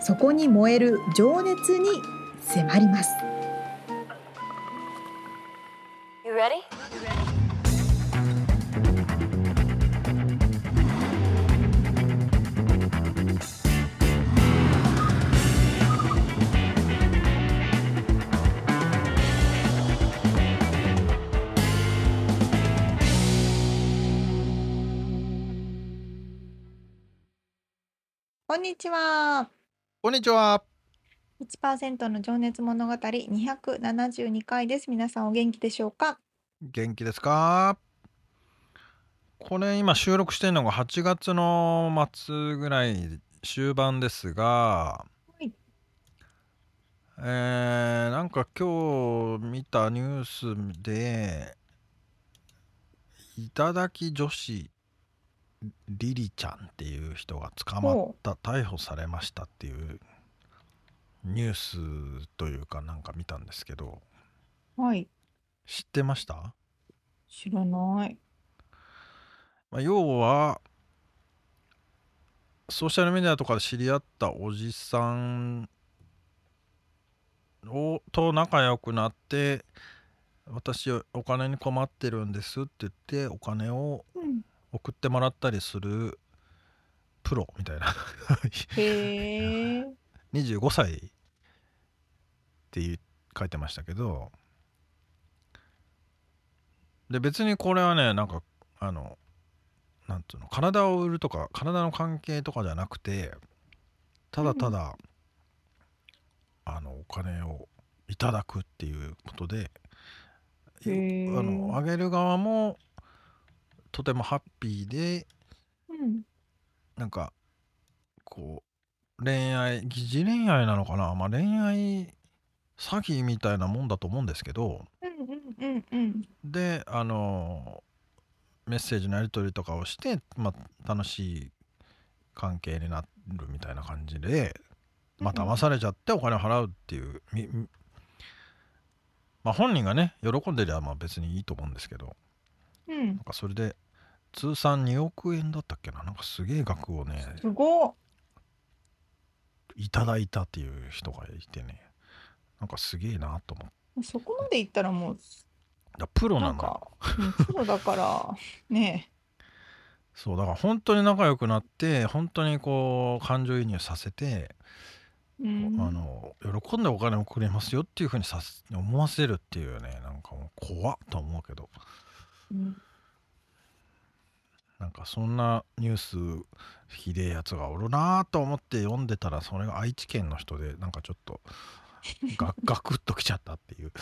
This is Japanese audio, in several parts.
そこに燃える情熱に迫ります。こんにちは。こんにちは。1%の情熱物語272回です。皆さんお元気でしょうか？元気ですか？これ今収録してるのが8月の末ぐらい終盤ですが、はい、えー、なんか今日見たニュースで頂き女子リリちゃんっていう人が捕まった逮捕されましたっていうニュースというかなんか見たんですけど。はい。知ってました？知らない、まあ、要はソーシャルメディアとかで知り合ったおじさんをと仲良くなって私お金に困ってるんですって言ってお金を送ってもらったりするプロみたいな。へえ 25歳って書いてましたけど。で別にこれはねなんかあのなんていうの体を売るとか体の関係とかじゃなくてただただ、うん、あのお金をいただくっていうことであのあげる側もとてもハッピーで、うん、なんかこう恋愛疑似恋愛なのかな、まあ、恋愛詐欺みたいなもんだと思うんですけど、うんうんうんうん、であのメッセージのやり取りとかをして、まあ、楽しい関係になるみたいな感じで、まあ、騙されちゃってお金を払うっていう、まあ、本人がね喜んでりゃまあ別にいいと思うんですけど、うん、なんかそれで通算2億円だったっけな？なんかすげえ額をねすごいただいたっていう人がいてね。なんかすげえなと思って。そこまでいったらもうだプロなんだ。プロだから ねそうだから本当に仲良くなって本当にこう感情移入させて、うん、あの喜んでお金をくれますよっていうふうにさ思わせるっていうねなんかもう怖っと思うけど、うん、なんかそんなニュースひでえやつがおるなと思って読んでたらそれが愛知県の人でなんかちょっとガ ガクッときちゃったっていう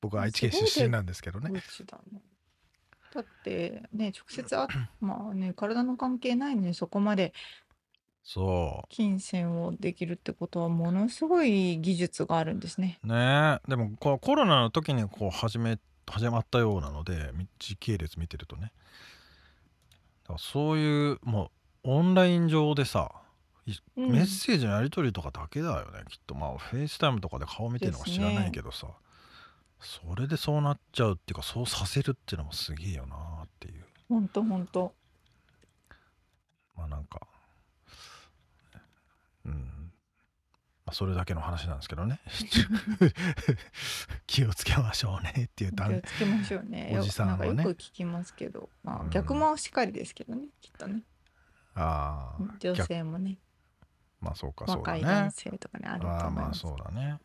僕は愛知県出身なんですけどね。だってね直接あ まあね体の関係ないのにそこまでそう金銭をできるってことはものすごい技術があるんですね。ねでもこうコロナの時にこう始め始まったようなので時系列見てるとね。だからそういうもうオンライン上でさ、うん、メッセージのやり取りとかだけだよねきっと。まあフェイスタイムとかで顔見てるのか知らないけどさ、ね、それでそうなっちゃうっていうかそうさせるっていうのもすげえよなっていう。ほんとほんと。まあなんかうんあ、それだけの話なんですけどね。気をつけましょうねっていう気をつけましょうね。おじさんはね。よく聞きますけど、まあ、逆もしかりですけどね、きっとね。ああ女性もね。まあそうかそうだね。若い男性とかねあると思います。あまあそうだね。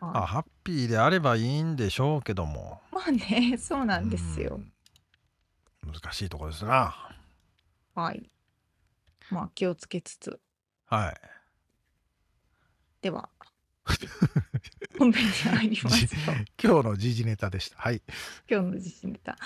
あ。ハッピーであればいいんでしょうけども。まあねそうなんですよ、難しいとこですな。はい。まあ気をつけつつ。はいでは。本編に入ります 今日の時事ネタでした。はい。今日の時事ネタ。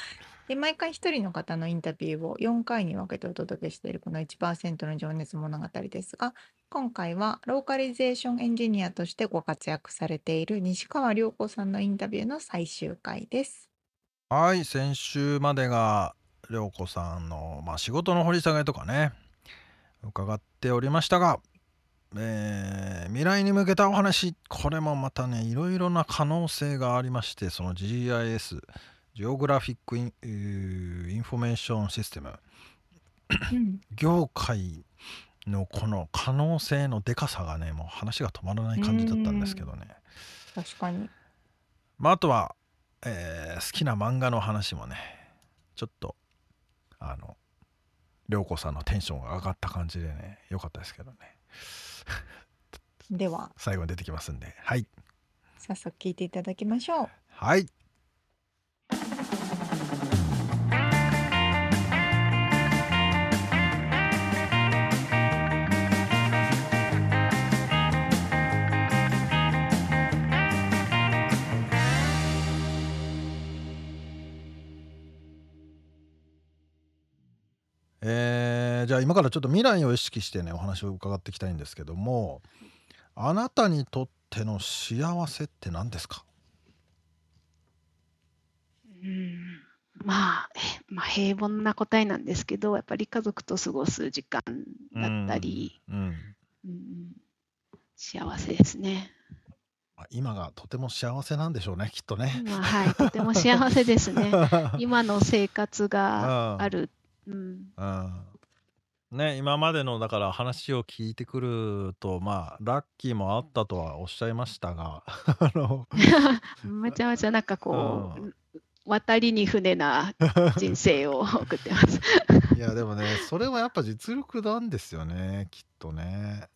で毎回一人の方のインタビューを4回に分けてお届けしているこの1%の情熱物語ですが今回はローカリゼーションエンジニアとしてご活躍されている西川涼子さんのインタビューの最終回です。はい、先週までが涼子さんの、まあ、仕事の掘り下げとかね伺っておりましたが、えー未来に向けたお話これもまたねいろいろな可能性がありましてその GIS Geographic Information System。うん。業界のこの可能性のでかさがねもう話が止まらない感じだったんですけどね。確かに。まあ、あとは、えー好きな漫画の話もねちょっとあの涼子さんのテンションが上がった感じでね良かったですけどね では。最後に出てきますんで。はい。早速聞いていただきましょう。はい。えーじゃあ今からちょっと未来を意識してねお話を伺っていきたいんですけどもあなたにとっての幸せって何ですか？うんまあ、えまあ、平凡な答えなんですけど、やっぱり家族と過ごす時間だったり、うんうん幸せですね。まあ今がとても幸せなんでしょうねきっとね。まあ、はい、とても幸せですね。今の生活がある。うん、うんね今までのだから話を聞いてくるとまあラッキーもあったとはおっしゃいましたが あのめちゃめちゃなんかこうう、渡りに船な人生を送ってます。いやでもねそれはやっぱ実力なんですよねきっとね。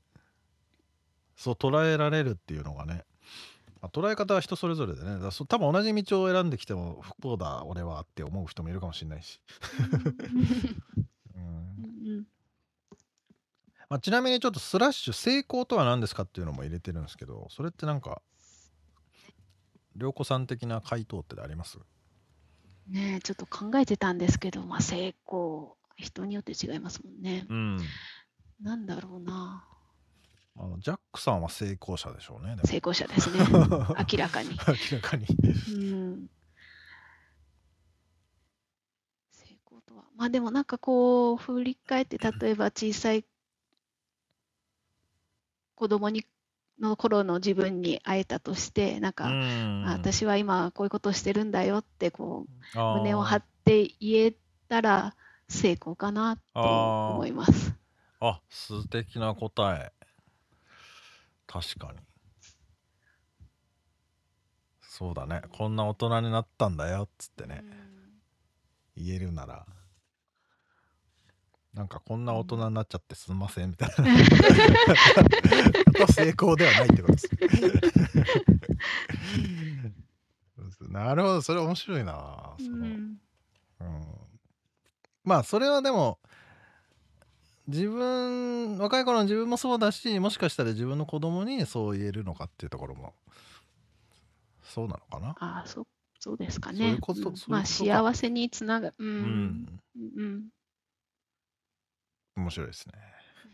そう捉えられるっていうのがね、まあ捉え方は人それぞれでねだそ多分同じ道を選んできても不幸だ俺はって思う人もいるかもしれないし。まあ、ちなみにちょっとスラッシュ成功とは何ですかっていうのも入れてるんですけどそれってなんか涼子さん的な回答ってあります？ねえちょっと考えてたんですけど、まあ、成功、人によって違いますもんね。うんなんだろうな。あのジャックさんは成功者でしょうね成功者ですね。明らかに。明らかにうん。成功とは。まあでもなんかこう、振り返って、例えば小さい子供にの頃の自分に会えたとして、なんか、あ私は今こういうことしてるんだよってこう胸を張っって言えたら成功かなって思います。あ素敵な答え。確かに。そうだね。こんな大人になったんだよっつってね。言えるならなんかこんな大人になっちゃってすんませんみたいな と成功ではないってことです なるほどそれ面白いなうその、んうんまあそれはでも自分若い頃の自分もそうだしもしかしたら自分の子供にそう言えるのかっていうところもそうなのかな？あそうそうですかそういね。うことうんまあ幸せにつながる。う。うんん、うん。面白いですね。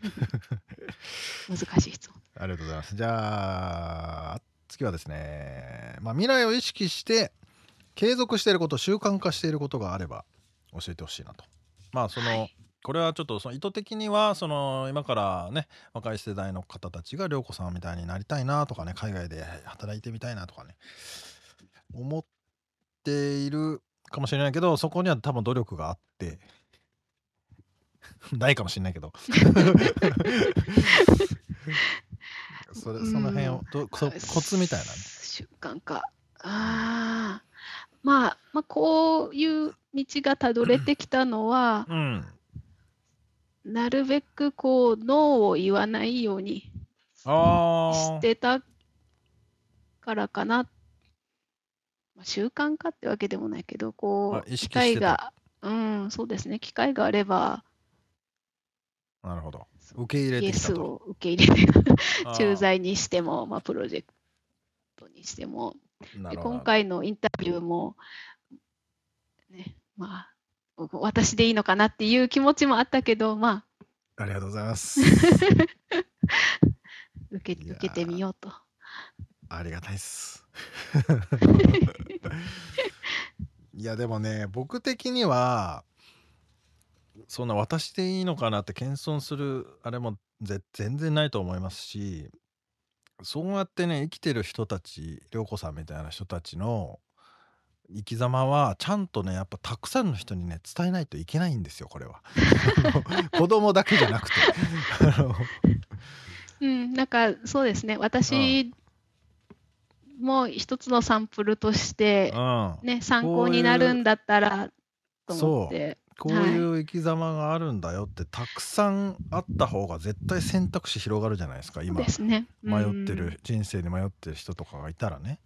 難しい質問。ありがとうございます。じゃあ次はですね、まあ、未来を意識して継続していること習慣化していることがあれば教えてほしいなと。まあその、はいこれはちょっとその意図的にはその今からね若い世代の方たちが涼子さんみたいになりたいなとかね海外で働いてみたいなとかね思っているかもしれないけどそこには多分努力があって ないかもしれないけど。それその辺をどそコツみたいなね。習慣化。ああ。まあ、まあ、こういう道がたどれてきたのは、うん。なるべくこう、ノーを言わないようにしてたからかな。まあ、習慣化ってわけでもないけど、こう、機会が、うん、そうですね、機会があれば、なるほど受け入れイエてきたとスを受け入れる。あー駐在にしても、まあ、プロジェクトにしても。でなるほど今回のインタビューも、ね、まあ、私でいいのかなっていう気持ちもあったけど、まあ。ありがとうございます。受け受けてみようと。ありがたいっす。いやでもね僕的にはそんな私でいいのかなって謙遜するあれも全然ないと思いますしそうやってね生きてる人たち涼子さんみたいな人たちの生き様はちゃんとねやっぱたくさんの人にね伝えないといけないんですよこれは。子供だけじゃなくて。うんなんかそうですね。私も一つのサンプルとして、ね、うん、参考になるんだったらと思ってこういう生き様があるんだよって、たくさんあった方が絶対選択肢広がるじゃないですか今。ですね、迷ってる人生に迷ってる人とかがいたらね。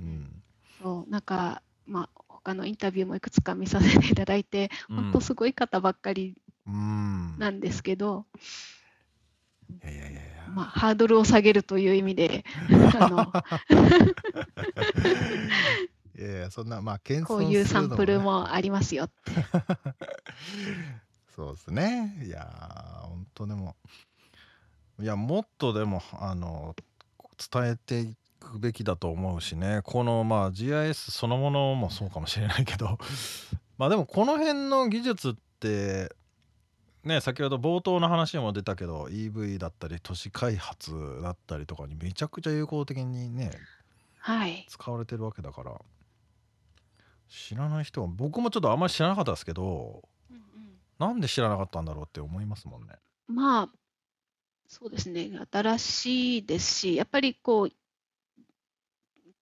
うん、そうなんかまあ他のインタビューもいくつか見させていただいて、うん、本当すごい方ばっかりなんですけど、いやいやいや。まあ、ハードルを下げるという意味で あのいやいやそんなまあ謙遜こういうサンプルもありますよって。そうですね。いや本当でも。いやもっとでもあの伝えていくべきだと思うしね。このまあ GIS そのものもそうかもしれないけど。まあでもこの辺の技術ってね先ほど冒頭の話にも出たけど EV だったり都市開発だったりとかにめちゃくちゃ有効的にね、はい、使われてるわけだから知らない人は僕もちょっとあんまり知らなかったですけど、うんうん、なんで知らなかったんだろうって思いますもんね。まあそうですね。新しいですしやっぱりこうう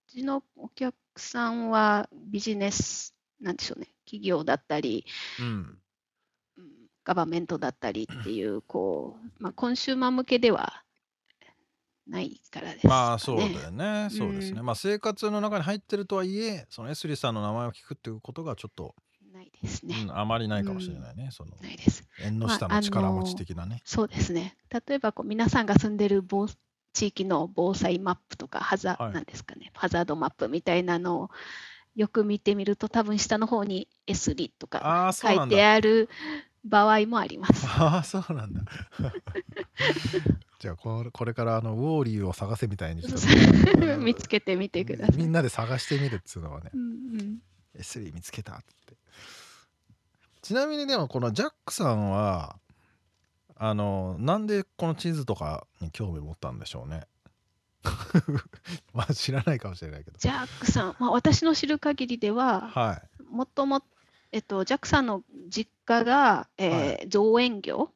ちのお客さんはビジネスなんでしょうね。企業だったり、うん、ガバメントだったりっていう、こう、まあ、コンシューマー向けではないからです、ね、まあそうだよね、そうですね。まあ生活の中に入ってるとはいえ、そのエスリさんの名前を聞くっていうことがちょっと、ないですね、うん、あまりないかもしれないね。うん、そのないです。縁の下の力持ち的なね。まあ、そうですね。例えばこう皆さんが住んでる防地域の防災マップとかハザ、はい、なんですかね、ハザードマップみたいなのをよく見てみると多分下の方に S リとか書いてある場合もあります。ああ、そうなんだ。じゃあこれこれからあのウォーリーを探せみたいに見つけてみてください。みんなで探してみるっつうのはね。うんうん、S3 見つけたって。ちなみにでもこのジャックさんはあのなんでこの地図とかに興味持ったんでしょうね。まあ知らないかもしれないけど。ジャックさん、まあ、私の知る限りでは、はい、もともとえっと、ジャックさんの実家が、えーはい、造園業、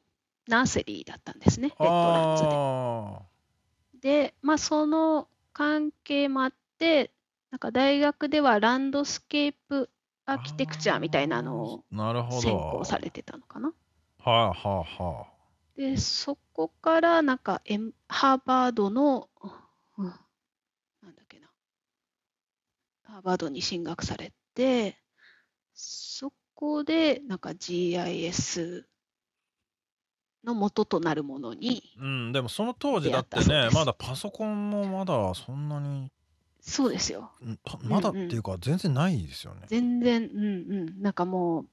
ナーセリーだったんですね、レッドランズで。で、まあ、その関係もあって、なんか大学ではランドスケープアーキテクチャみたいなのを専攻されてたのかな。はいはいはい。で、そこからなんか、M、ハーバードの、うん、なんだっけな、ハーバードに進学されて、そこでなんか GIS の元となるものにうんでもその当時だってねまだパソコンもまだそんなにそうですよ。まだっていうか全然ないですよね、全然うんうん。なんかもう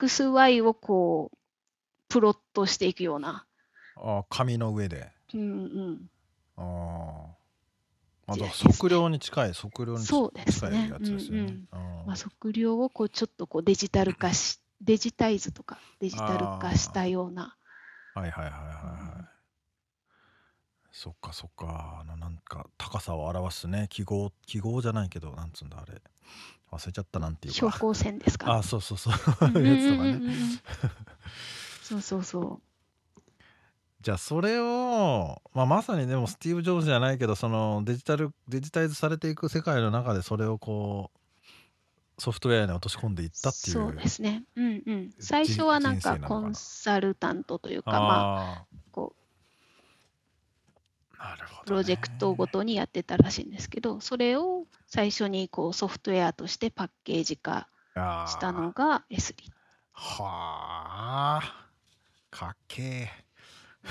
XY をこうプロットしていくような。あ紙の上で。うんうん。あああだ測量に近い測量に近いやつですよね。まあ、測量をこうちょっとこうデジタル化しデジタイズとかデジタル化したような。はいはいはいはいはい。そっかそっか。あのなんか高さを表すね。記号記号じゃないけどなんつうんだあれ。忘れちゃったなんていうか。標高線ですか？あそうそうそう。やつとかね。そうそうそうじゃあそれを、まあ、まさにでもスティーブ・ジョブズじゃないけどそのデジタルデジタイズされていく世界の中でそれをこうソフトウェアに落とし込んでいったっていうそうですね。うんうん。最初はなんかコンサルタントというかまあこうなるほど、ね、プロジェクトごとにやってたらしいんですけどそれを最初にこうソフトウェアとしてパッケージ化したのが S リはあかっけえな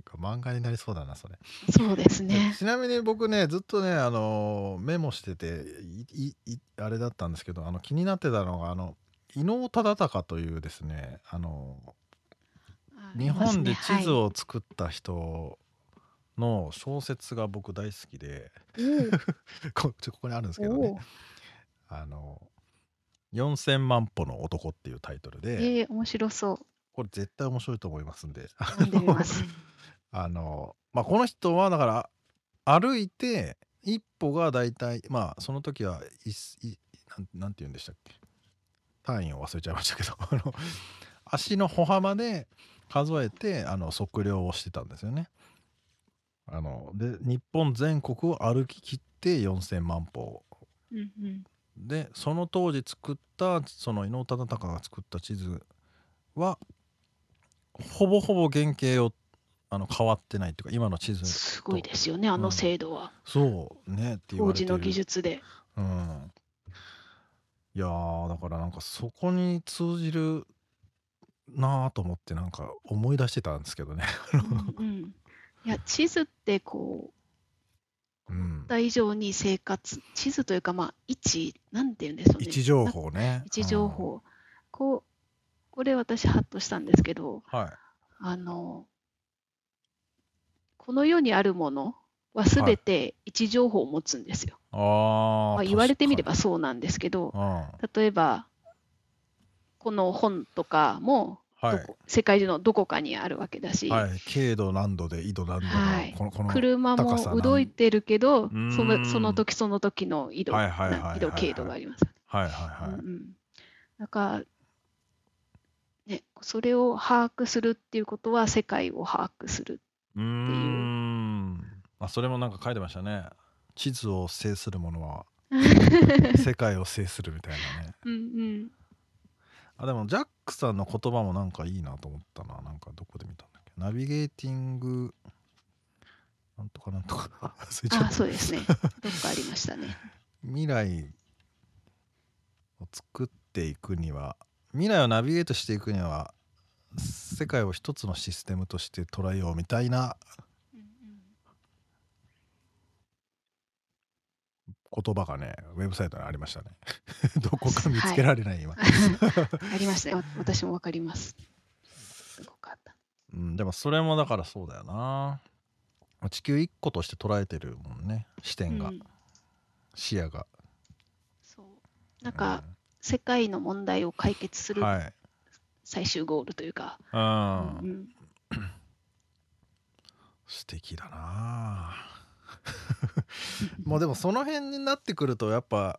ん。か漫画になりそうだなそれそうですねちなみに僕ねずっとねあのメモしてていいあれだったん。ですけどあの気になってたのがあの伊能忠敬というですねあの日本で地図を作った人の小説が僕大好きで、こここにあるん。ですけどねあの4000万歩の男っていうタイトルで、えー、面白そうこれ絶対面白いと思いますんで。あのまあこの人はだから歩いて一歩が大体まあその時はいいなんて言うんでしたっけ？単位を忘れちゃいましたけど 足の歩幅で数えてあの測量をしてたんですよね。あので日本全国を歩ききって4,000万歩、うんうん、でその当時作ったその伊能忠敬が作った地図はほぼほぼ原型をあの変わってないっていうか今の地図すごいですよねあの精度は、うん、そうねって当時の技術で。うん。いやだからなんかそこに通じるなあと思ってなんか思い出してたんですけどね。うん、うん、いや地図ってこう、うん、以上に生活地図というかまあ位置なんて言うんでしょうね。位置情報ね。位置情報、うん、こうこれ私ハッとしたんですけど、はい、あのこの世にあるものはすべて位置情報を持つんですよ。はい、まあ、言われてみればそうなんですけど、例えば、この本とかも、はい、世界中のどこかにあるわけだし、はい、経度何度で緯度何度はい、このこの車も動いてるけどそのその時その時の緯度、緯度経度があります。はいはいはい。うん、だからね、それを把握するっていうことは世界を把握するっていう。うんあそれもなんか書いてましたね。地図を制するものは 世界を制するみたいなね。うんうん、あでもジャックさんの言葉もなんかいいなと思ったな。なんかどこで見たんだっけ。ナビゲーティングなんとかなんとかあそうですね。どっかありましたね。未来を作っていくには未来をナビゲートしていくには世界を一つのシステムとして捉えようみたいな言葉がねウェブサイトにありましたね。どこか見つけられない、今。ありましたね私もわかります。すごかった、うん、でもそれもだからそうだよな。地球一個として捉えてるもんね。視点が、うん、視野が。そう。なんか、うん世界の問題を解決する最終ゴールというか、はい、うん、素敵だな。もうでもその辺になってくるとやっぱ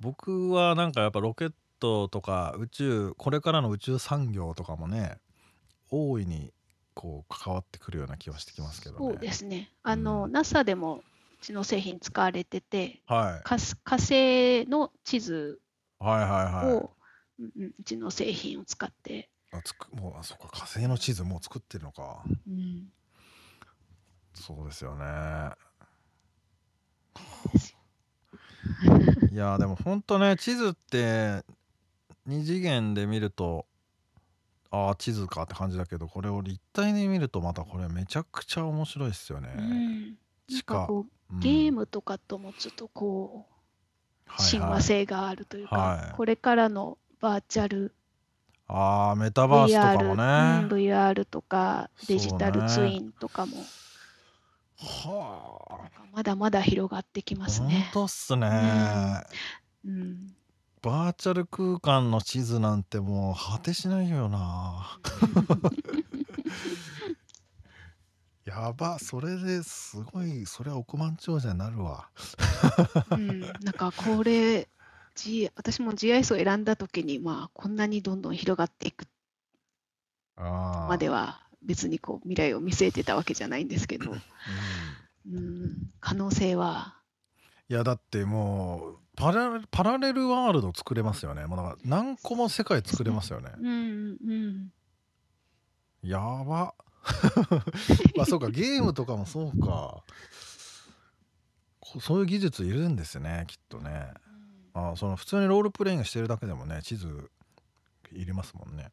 僕はなんかやっぱロケットとか宇宙これからの宇宙産業とかもね大いにこう関わってくるような気はしてきますけどね。そうですね。あの、うん、NASA でもうちの製品使われてて、はい、火星の地図はいはいはい。を、うんうん、うちの製品を使ってあつくもうあそっか火星の地図もう作ってるのか。うん、そうですよね。いやでも本当ね地図って2次元で見るとああ地図かって感じだけどこれを立体に見るとまたこれめちゃくちゃ面白いですよね。うん、なんかこう、ゲームとかともちょっとこう親和性があるというか、はい。はい、これからのバーチャルああメタバースとかもね。VR,、うん、VR とかデジタルツインとかも、はあ。まだまだ広がってきますね。本当っすね、うん、うん、バーチャル空間の地図なんてもう果てしないよな やばそれですごいそれは億万長者になるわうん、なんかこれ、G、私も GIS を選んだ時に、まあ、こんなにどんどん広がっていくまでは別にこう未来を見据えてたわけじゃないんですけど、うん、うん、可能性は。いやだってもうパラパラレルワールド作れますよね。もうだから何個も世界作れますよね。うんうん、やば。ま あそうかゲームとかもそうか。そういう技術いるんですねきっとね、あその普通にロールプレイングしてるだけでもね地図いりますもんね。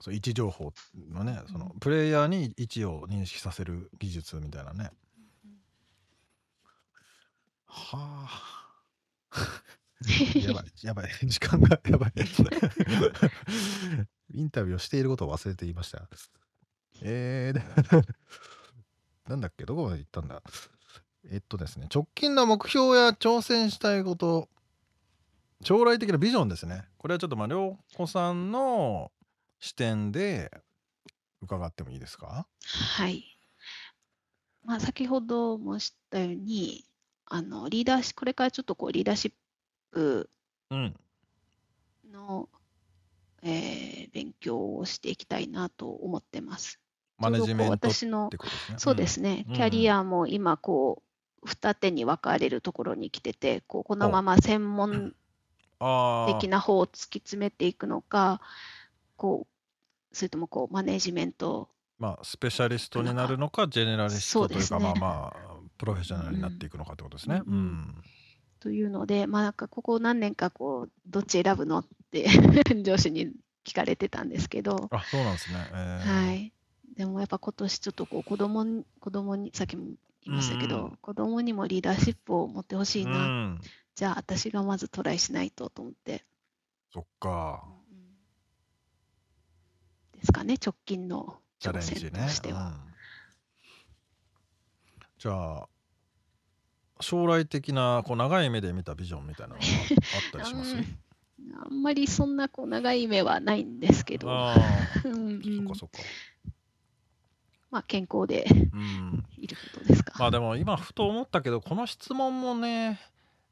そう位置情報のねそのプレイヤーに位置を認識させる技術みたいなね。はあ。やばいやばい。時間がやばい。インタビューをしていることを忘れていましたえー、なんだっけ？どこまで行ったんだ？えっとですね直近の目標や挑戦したいこと将来的なビジョンですね。これはちょっとまあ涼子さんの視点で伺ってもいいですか？はい。まあ、先ほど申したように、あのリーダーシこれからちょっとこうリーダーシップの、うん、えー、勉強をしていきたいなと思ってます。マネジメント私の、そうですね、キャリアも今こう二手に分かれるところに来ててこうこのまま専門的な方を突き詰めていくのかこうそれともこうマネジメントまあスペシャリストになるのかジェネラリストというか、ね、まあまあプロフェッショナルになっていくのかってことですね。うん、うん。というので、まあ、なんかここ何年かこうどっち選ぶのって 上司に聞かれてたんですけど。あそうなんですね、えー、はいでもやっぱ今年ちょっとこう子供に子供にさっきも言いましたけど、うん、子供にもリーダーシップを持ってほしいな、うん、じゃあ私がまずトライしないとと思って。そっか、うん、ですかね直近の挑戦としては、ね、じゃあ将来的なこう長い目で見たビジョンみたいなのがあったりします？あんまりそんなこう長い目はないんですけど、あ うん、そっかそっか。まあ健康でいることですか。まあでも今ふと思ったけどこの質問もね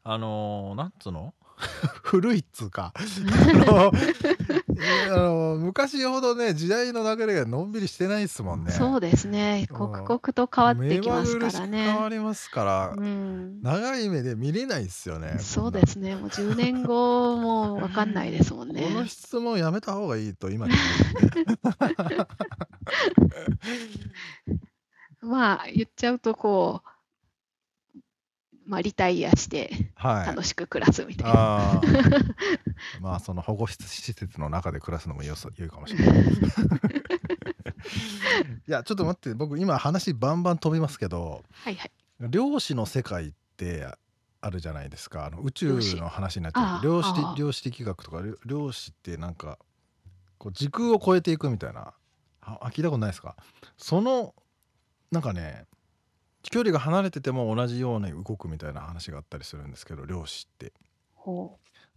あのー、なんつうの？古いっつうか あの昔ほどね時代の流れがのんびりしてないですもんね。そうですね。刻々と変わってきますからね。変わりますから、うん、長い目で見れないですよねそうですね。もう10年後も分かんないですもんね。この質問やめた方がいいと今 まあ言っちゃうとこうまあ、リタイアして楽しく暮らすみたいな、はい、まあその保護施設の中で暮らすのも良いかもしれない いやちょっと待って僕今話バンバン飛びますけど、はいはい、漁師の世界ってあるじゃないですか。あの宇宙の話になっちゃう量子量子的学とか漁師ってなんかこう時空を超えていくみたいな。あ聞いたことないですか？そのなんかね距離が離れてても同じように動くみたいな話があったりするんですけど漁師って。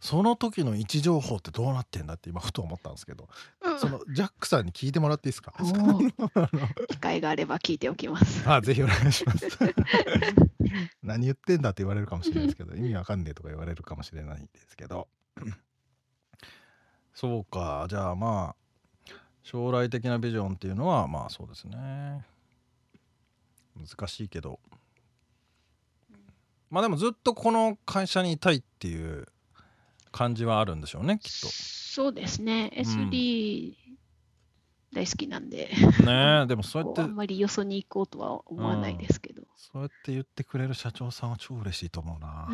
その時の位置情報ってどうなってんだって今ふと思ったんですけど、うん、そのジャックさんに聞いてもらっていいですか？機会があれば聞いておきます。あぜひお願いします。何言ってんだって言われるかもしれないですけど意味わかんねえとか言われるかもしれないんですけど。そうか。じゃあまあ将来的なビジョンっていうのはまあそうですね難しいけど。まあでもずっとこの会社にいたいっていう感じはあるんでしょうねきっと。そうですね。SD、大好きなんで。ねでもそうやってあんまりよそに行こうとは思わないですけど、うん、そうやって言ってくれる社長さんは超嬉しいと思うな。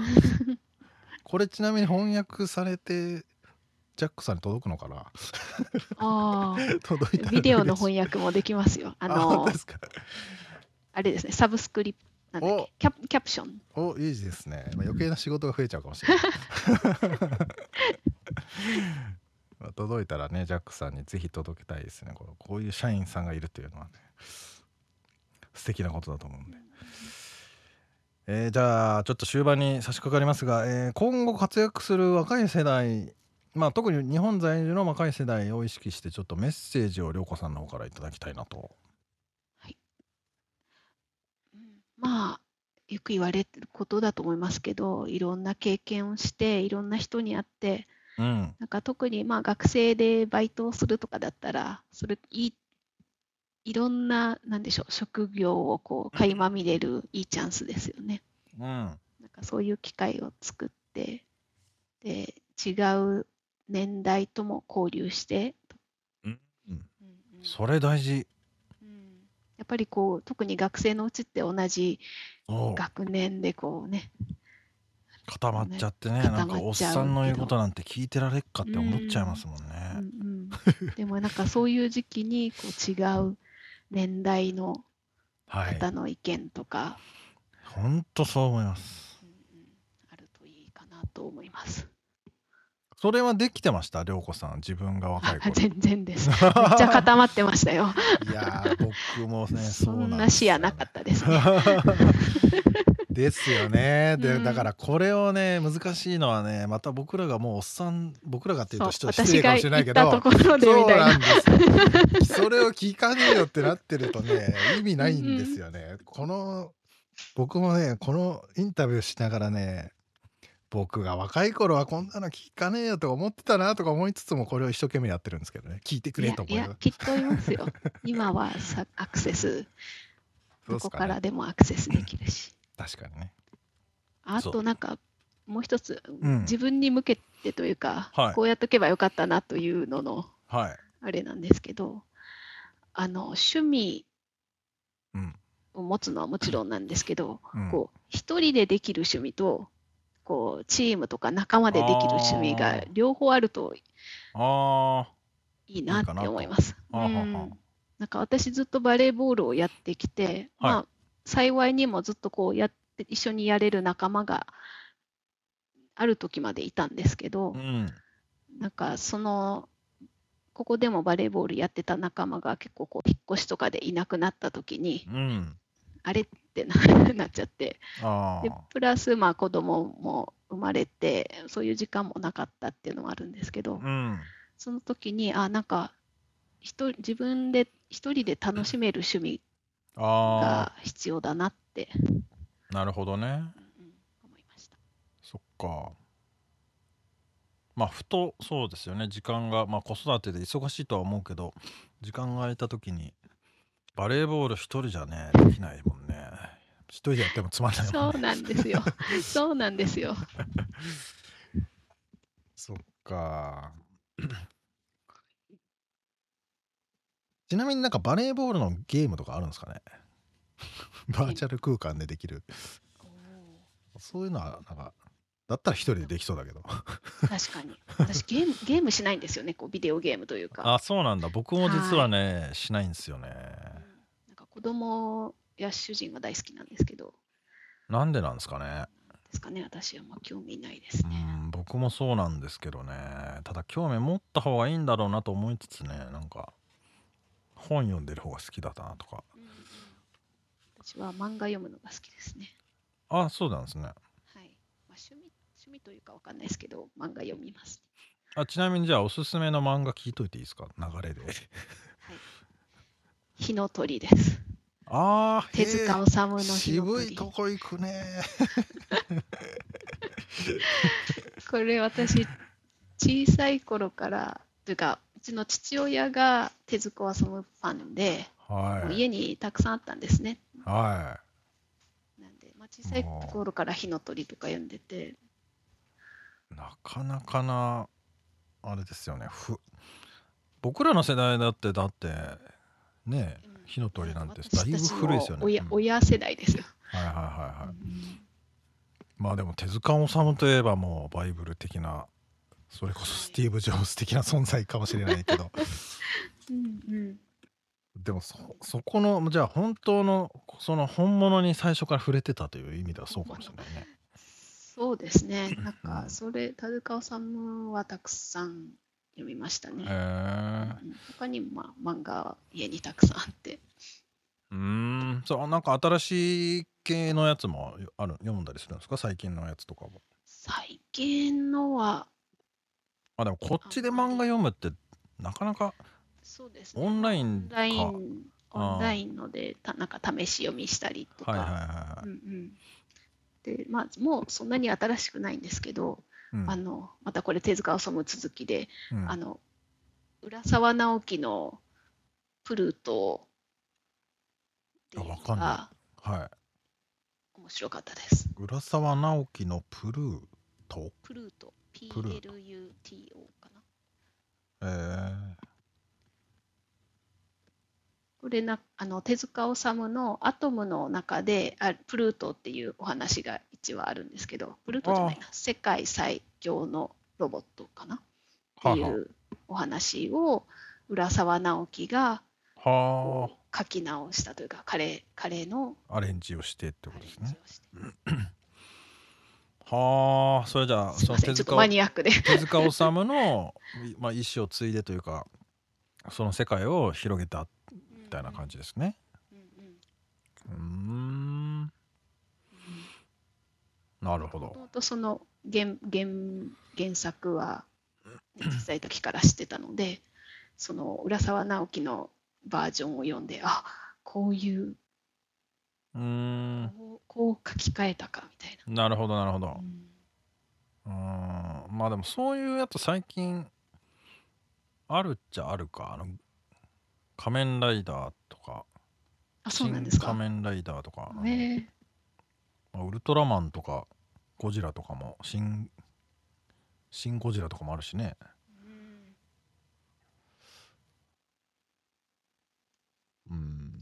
これちなみに翻訳されてジャックさんに届くのかな？ああ 届いたビデオの翻訳もできますよ。あのああれですね、サブスクリプなんだっけ？キャキャプション。おいいですね、まあ、余計な仕事が増えちゃうかもしれない。まあ、届いたらね、ジャックさんにぜひ届けたいですね。このこういう社員さんがいるっていうのはね、素敵なことだと思うんで。えー、じゃあちょっと終盤に差し掛かりますが、えー、今後活躍する若い世代まあ、特に日本在住の若い世代を意識してちょっとメッセージを涼子さんの方からいただきたいなとまあ、よく言われてることだと思いますけど、いろんな経験をして、いろんな人に会って、うん、なんか特にまあ学生でバイトをするとかだったら、それいいいろんな、なんでしょう、職業をこう垣間見れるいいチャンスですよね。うん、なんかそういう機会を作って、で、違う年代とも交流して。うん、うん、それ大事。やっぱりこう特に学生のうちって同じ学年でこうね。固まっちゃってねなんかおっさんの言うことなんて聞いてられっかって思っちゃいますもんね。うんうん、でもなんかそういう時期にこう違う年代の方の意見とか、本当そう思います、うんうん、あるといいかなと思います。それはできてました？涼子さん自分が若い頃。全然です。めっちゃ固まってましたよ。いや僕もね そんな視野なかったですね。ですよね。で、うん、だからこれをね難しいのはねまた僕らがもうおっさん僕らがっていうと失礼かもしれないけどそうなんですそれを聞かねえよってなってるとね 意味ないんですよね、うん、この僕もねこのインタビューしながらね僕が若い頃はこんなの聞かねえよとか思ってたなとか思いつつもこれを一生懸命やってるんですけどね。聞いてくれと思いやきっといますよ。今はさアクセス。どこからでもアクセスできるし。確かにね。あとなんかもう一つ、うん、自分に向けてというか、はい、こうやっとけばよかったなというのの、はい、あれなんですけどあの趣味を持つのはもちろんなんですけど、うん、こう一人でできる趣味とこうチームとか仲間でできる趣味が両方あるといいなって思います。なんか私ずっとバレーボールをやってきて、はい、まあ幸いにもずっとこうやって一緒にやれる仲間がある時までいたんですけど、うん、なんかそのここでもバレーボールやってた仲間が結構こう引っ越しとかでいなくなった時に、うん、あれってなっちゃって。でプラスまあ子供も生まれてそういう時間もなかったっていうのもあるんですけど、うん、その時にあなんか人自分で一人で楽しめる趣味が必要だなって。なるほどね、うん、思いました。そっか。まあふとそうですよね。時間が、まあ、子育てで忙しいとは思うけど時間が空いた時にバレーボール一人じゃねできないもんね一人でやってもつまんないね、そうなんですよ。そうなんですよ。そっか。ちなみになんかバレーボールのゲームとかあるんですかね？バーチャル空間でできる。そういうのはなんかだったら一人でできそうだけど。確かに。私ゲームゲームしないんですよね。こうビデオゲームというか。あそうなんだ。僕も実はね、はい、しないんですよね。子供や主人が大好きなんですけど。なんでなんですかね。ですかね、私はまあ興味ないですね。うん、僕もそうなんですけどね。ただ興味持った方がいいんだろうなと思いつつね、なんか本読んでる方が好きだなとか。うんうん、私は漫画読むのが好きですね。あ、そうなんですね。はい。まあ、趣味趣味というかわかんないですけど、漫画読みます、あちなみにじゃあおすすめの漫画聞いといていいですか？流れで。はい。火の鳥です。ああ、手塚治虫の渋いとこ行くね。これ私、小さい頃から、というか、うちの父親が手塚治虫ファンで、はい、家にたくさんあったんですね。はい。なんで、まあ、小さい頃から火の鳥とか読んでて。なかなかな、あれですよね。ふ僕らの世代だって、だって、ねえ、火の鳥なんてだいぶ古いですよね。親親世代ですよ。はいはいはいはい。うん、まあでも手塚治虫といえばもうバイブル的なそれこそスティーブ・ジョブズ的な存在かもしれないけど。うんうん、でもそそこのじゃあ本当のその本物に最初から触れてたという意味ではそうかもしれないね。そうですね。なんかそれ手塚治虫はたくさん読みましたね。へえ他にも、まあ、漫画は家にたくさんあって。うんそうなんか新しい系のやつもある読んだりするんですか？最近のやつとかも。最近のは。あでもこっちで漫画読むってなかなかそうです、ね、オンラインか。オンラインオンラインのでたなんか試し読みしたりとか。はいはいはい。うんうん、でまあもうそんなに新しくないんですけど、うん、あのまたこれ手塚治虫続きで、うん、あの浦沢直樹の「プルート」っていうのがはい。面白かったです。浦沢直樹のプルート？プルート。PLUTO かな。えーこれなあの手塚治虫の「アトム」の中であプルートっていうお話が一話あるんですけどプルートじゃないな世界最強のロボットかな？っていうお話を浦沢直樹がは書き直したというか彼彼のアレンジをしてってことですね。はあそれじゃあその手塚マニアックで。手塚治虫の、まあ、意思を継いでというかその世界を広げたみたいな感じですね。うん。なるほど。とその原原原作は小さい時から知ってたのでその浦沢直樹のバージョンを読ん。であこういううん。こう書き換えたかみたいな。なるほどなるほど。うん。まあでもそういうやつ最近あるっちゃあるかあの仮面ライダーとかあそうなんですか？仮面ライダーとか、え。ー、まあ、ウルトラマンとかゴジラとかもシンシン・ゴジラとかもあるしね。うん。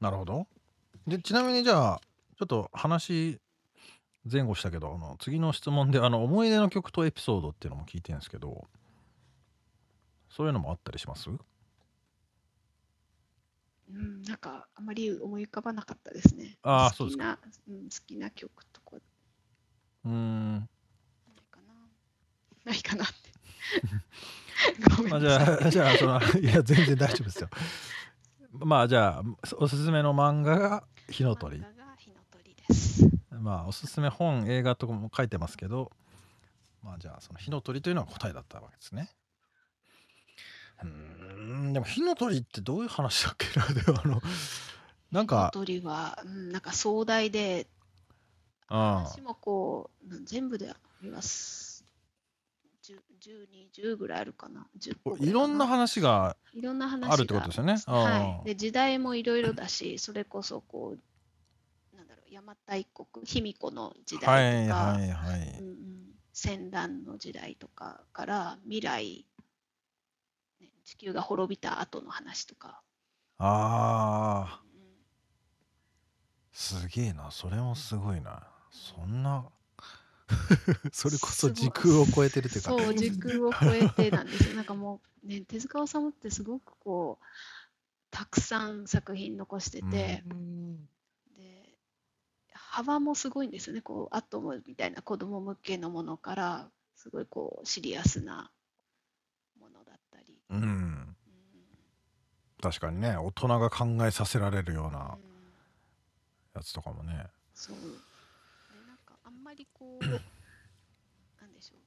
なるほど。でちなみにじゃあちょっと話前後したけどあの次の質問であの思い出の曲とエピソードっていうのも聞いてるんですけどそういうのもあったりします？うん、なんかあまり思い浮かばなかったですね。ああ、そうですか。うん、好きな曲とか。うん。ないかな。ないかなって。まあ、じゃあ、じゃあ、その、いや、全然大丈夫ですよ。まあ、じゃあ、おすすめの漫画が火の鳥。火の鳥です。まあ、おすすめ本、映画とかも書いてますけど。まあ、じゃあ、その火の鳥というのは答えだったわけですね。うんでも火の鳥ってどういう話だっけなでもあの なんか火の鳥は、うん、なんか壮大で話もこう全部であります。1020ぐらいあるかな。いろんな話がいろんな話あるってことですよね。はい、で時代もいろいろだしそれこそこうなんだろう邪馬台国卑弥呼の時代とか、はいはいはいうん、戦乱の時代とかから未来地球が滅びた後の話とか。ああ、うん、すげえな。それもすごいな。そんな。それこそ時空を超えてるっていうかそう時空を超えてなんですよ。なんかもうね手塚治虫ってすごくこうたくさん作品残してて、うん、で幅もすごいんですよね。こうアトムみたいな子供向けのものからすごいこうシリアスなうん、確かにね大人が考えさせられるようなやつとかもね。そう。でなんかあんまりこう なんでしょう。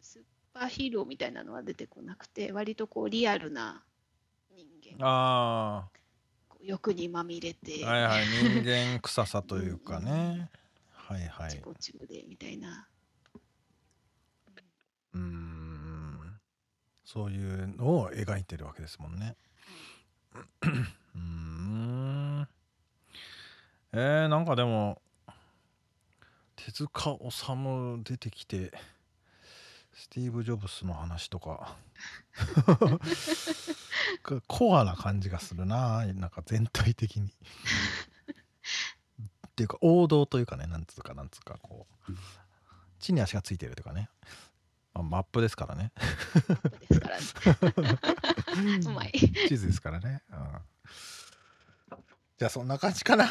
スーパーヒーローみたいなのは出てこなくて割とこうリアルな人間。あ欲にまみれて。はいはい。人間臭さというかね。はいはい。チコチコでみたいな。うんそういうのを描いてるわけですもんね。うん。えー、なんかでも手塚治虫出てきてスティーブ・ジョブスの話とかコアな感じがするな。なんか全体的に。っていうか王道というかねなんつうかなんつうかこう地に足がついてるというかねあマップですからね。ですからね。うまい。地図ですからね。うん、じゃあそんな感じかな。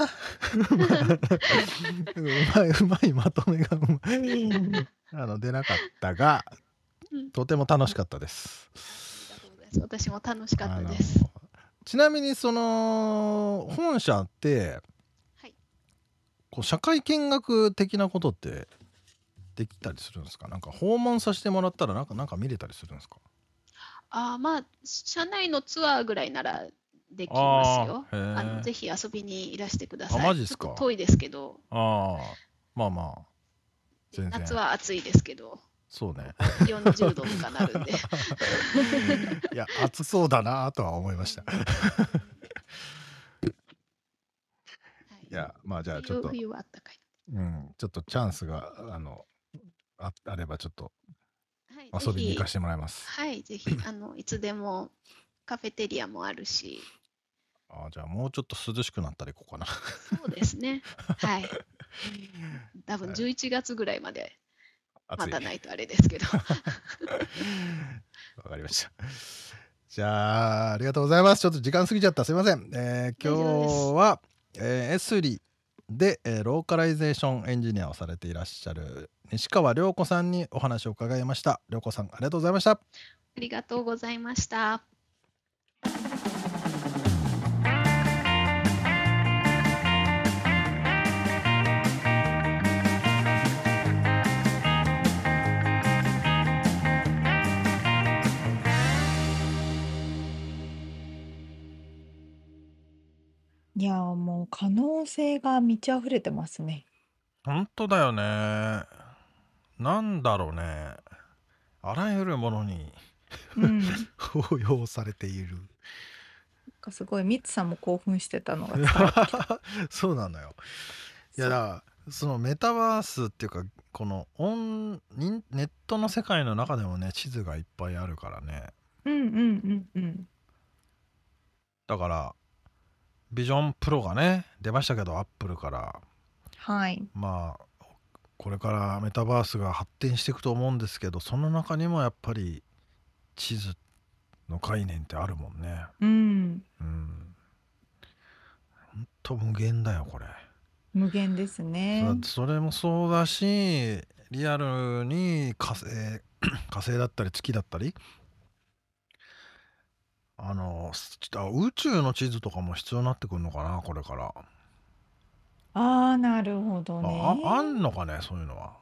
うまいうまいまとめがうまい。あの出なかったが、とても楽しかったです。私も楽しかったです。ちなみにその本社って、はい、こう社会見学的なことってできたりするんですか？なんか訪問させてもらったらなんかなんか見れたりするんですか？あまあ社内のツアーぐらいならできますよ。あのぜひ遊びにいらしてください。あマジですか？遠いですけど。ああまあまあ夏は暑いですけど。そうね。40度とかなるんで。いや暑そうだなとは思いました。い。やまあじゃあちょっと。冬はあったかい。うんちょっとチャンスがあのああればちょっと遊びに行かせてもらいます。はい、ぜひ、あの、いつでもカフェテリアもあるし。あじゃあもうちょっと涼しくなったら行こうかな。そうですね。はい。多分11月ぐらいまで。まだないとあれですけど。わかりました。じゃあ、ありがとうございます。ちょっと時間過ぎちゃった。すいません。えー、今日は、えー、エスリで、えー、ローカライゼーションエンジニアをされていらっしゃる西川涼子さんにお話を伺いました。涼子さん、ありがとうございました。ありがとうございました。いや、もう可能性が満ち溢れてますね。本当だよね。なんだろうね。あらゆるものにうん。応用されている。かすごいミッツさんも興奮してたのが そうなのよ。いやだからそのメタバースっていうかこのオンネットの世界の中でもね地図がいっぱいあるからねうんうんうんうん。だからビジョンプロがね出ましたけどアップルからはいまあこれからメタバースが発展していくと思うんですけどその中にもやっぱり地図の概念ってあるもんね。うん。うん。ほんと無限だよこれ。無限ですね。それもそうだしリアルに火星 火星だったり月だったりあの、宇宙の地図とかも必要になってくるのかな、これから。ああ、なるほどね。あ、あんのかね、そういうのは。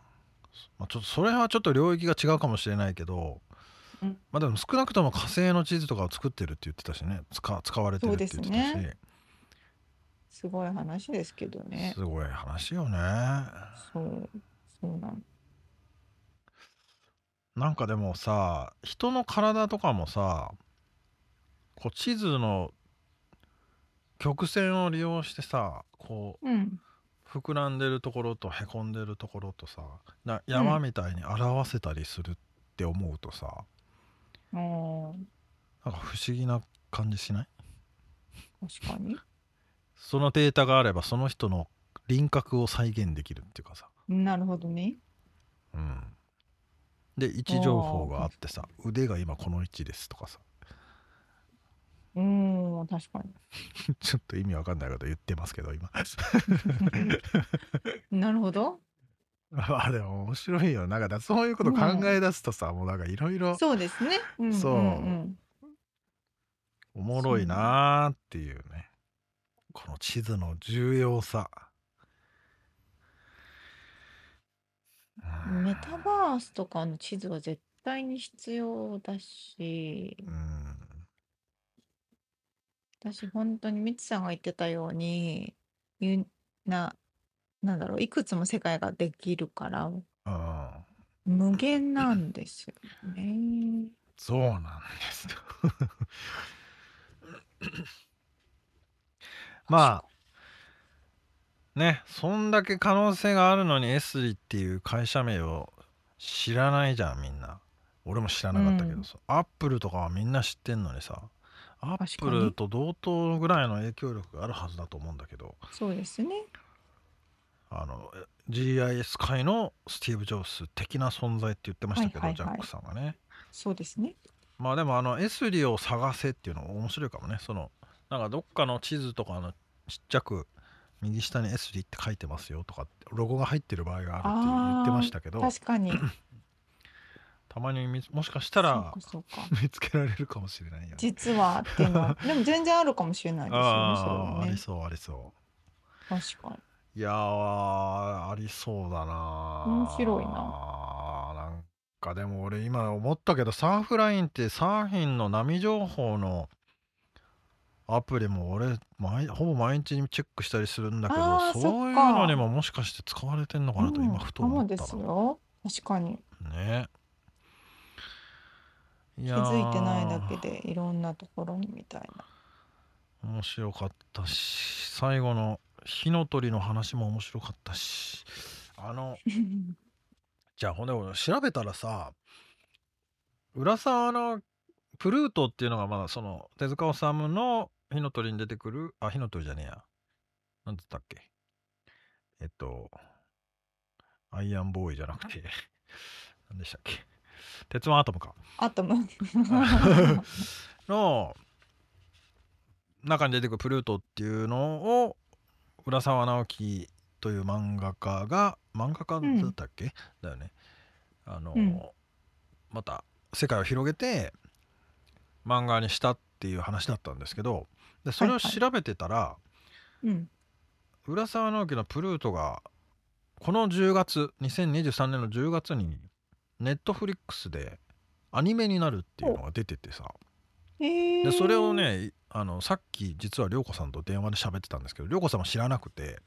まあ、ちょっとそれはちょっと領域が違うかもしれないけど、うん、まあでも少なくとも火星の地図とかを作ってるって言ってたしね、使使われてるって言ってたし。ね、すごい話ですけどね。すごい話よね。そう、そうなんなんかでもさ、人の体とかもさ、こう地図の曲線を利用してさこう、うん、膨らんでるところとへこんでるところとさな山みたいに表せたりするって思うとさ、うん、なんか不思議な感じしない？確かに。そのデータがあればその人の輪郭を再現できるっていうかさ。なるほどね。うん。で位置情報があってさ腕が今この位置ですとかさうん、確かに。ちょっと意味わかんないこと言ってますけど、今。なるほど。あ、でも面白いよ。なんかそういうこと考え出すとさ、もうなんかいろいろ、そうですね。うんそううんおもろいなーっていうね。この地図の重要さ。メタバースとかの地図は絶対に必要だし、うん。私本当にミツさんが言ってたように、ゆな、なんだろう、いくつも世界ができるから、無限なんですよね。そうなんです まあねそんだけ可能性があるのにエスリっていう会社名を知らないじゃんみんな。俺も知らなかったけどさ、アップルとかはみんな知ってんのにさアップルと同等ぐらいの影響力があるはずだと思うんだけど。そうですね。あの GIS 界のスティーブ・ジョブス的な存在って言ってましたけど、はいはいはい、ジャックさんがね。そうですね。まあでもあのエスリを探せっていうの面白いかもね。そのなんかどっかの地図とかのちっちゃく右下にエスリって書いてますよとかロゴが入ってる場合があるって言ってましたけど。確かに たまにもしかしたら 見つけられるかもしれないよ、ね、実はっていうのは でも全然あるかもしれないですよねあありそうありそう。確かに。いやありそうだな面白いな。なんかでも俺今思ったけどサーフラインってサーフィンの波情報のアプリも俺毎ほぼ毎日にチェックしたりするんだけどそういうのにももしかして使われてんのかなと今ふと思ったそうですよ。確かに。ね気づいてないだけでいろんなところにみたいな。面白かったし最後の火の鳥の話も面白かったし。あの じゃあほんで調べたらさ浦沢のプルートっていうのがまだその手塚治虫の火の鳥に出てくるあ火の鳥じゃねえや。なんつったっけ？えっとアイアンボーイじゃなくて。何でしたっけ？鉄腕アトムか。アトム。の中に出てくるプルートっていうのを浦沢直樹という漫画家が漫画家だったっけ、うん、だよね。あの、うん、また世界を広げて漫画にしたっていう話だったんですけどでそれを調べてたら、はいはい、浦沢直樹のプルートがこの10月2023年の10月にネットフリックスでアニメになるっていうのが出ててさ。でそれをねあのさっき実は涼子さんと電話で喋ってたんですけど涼子さんも知らなくて。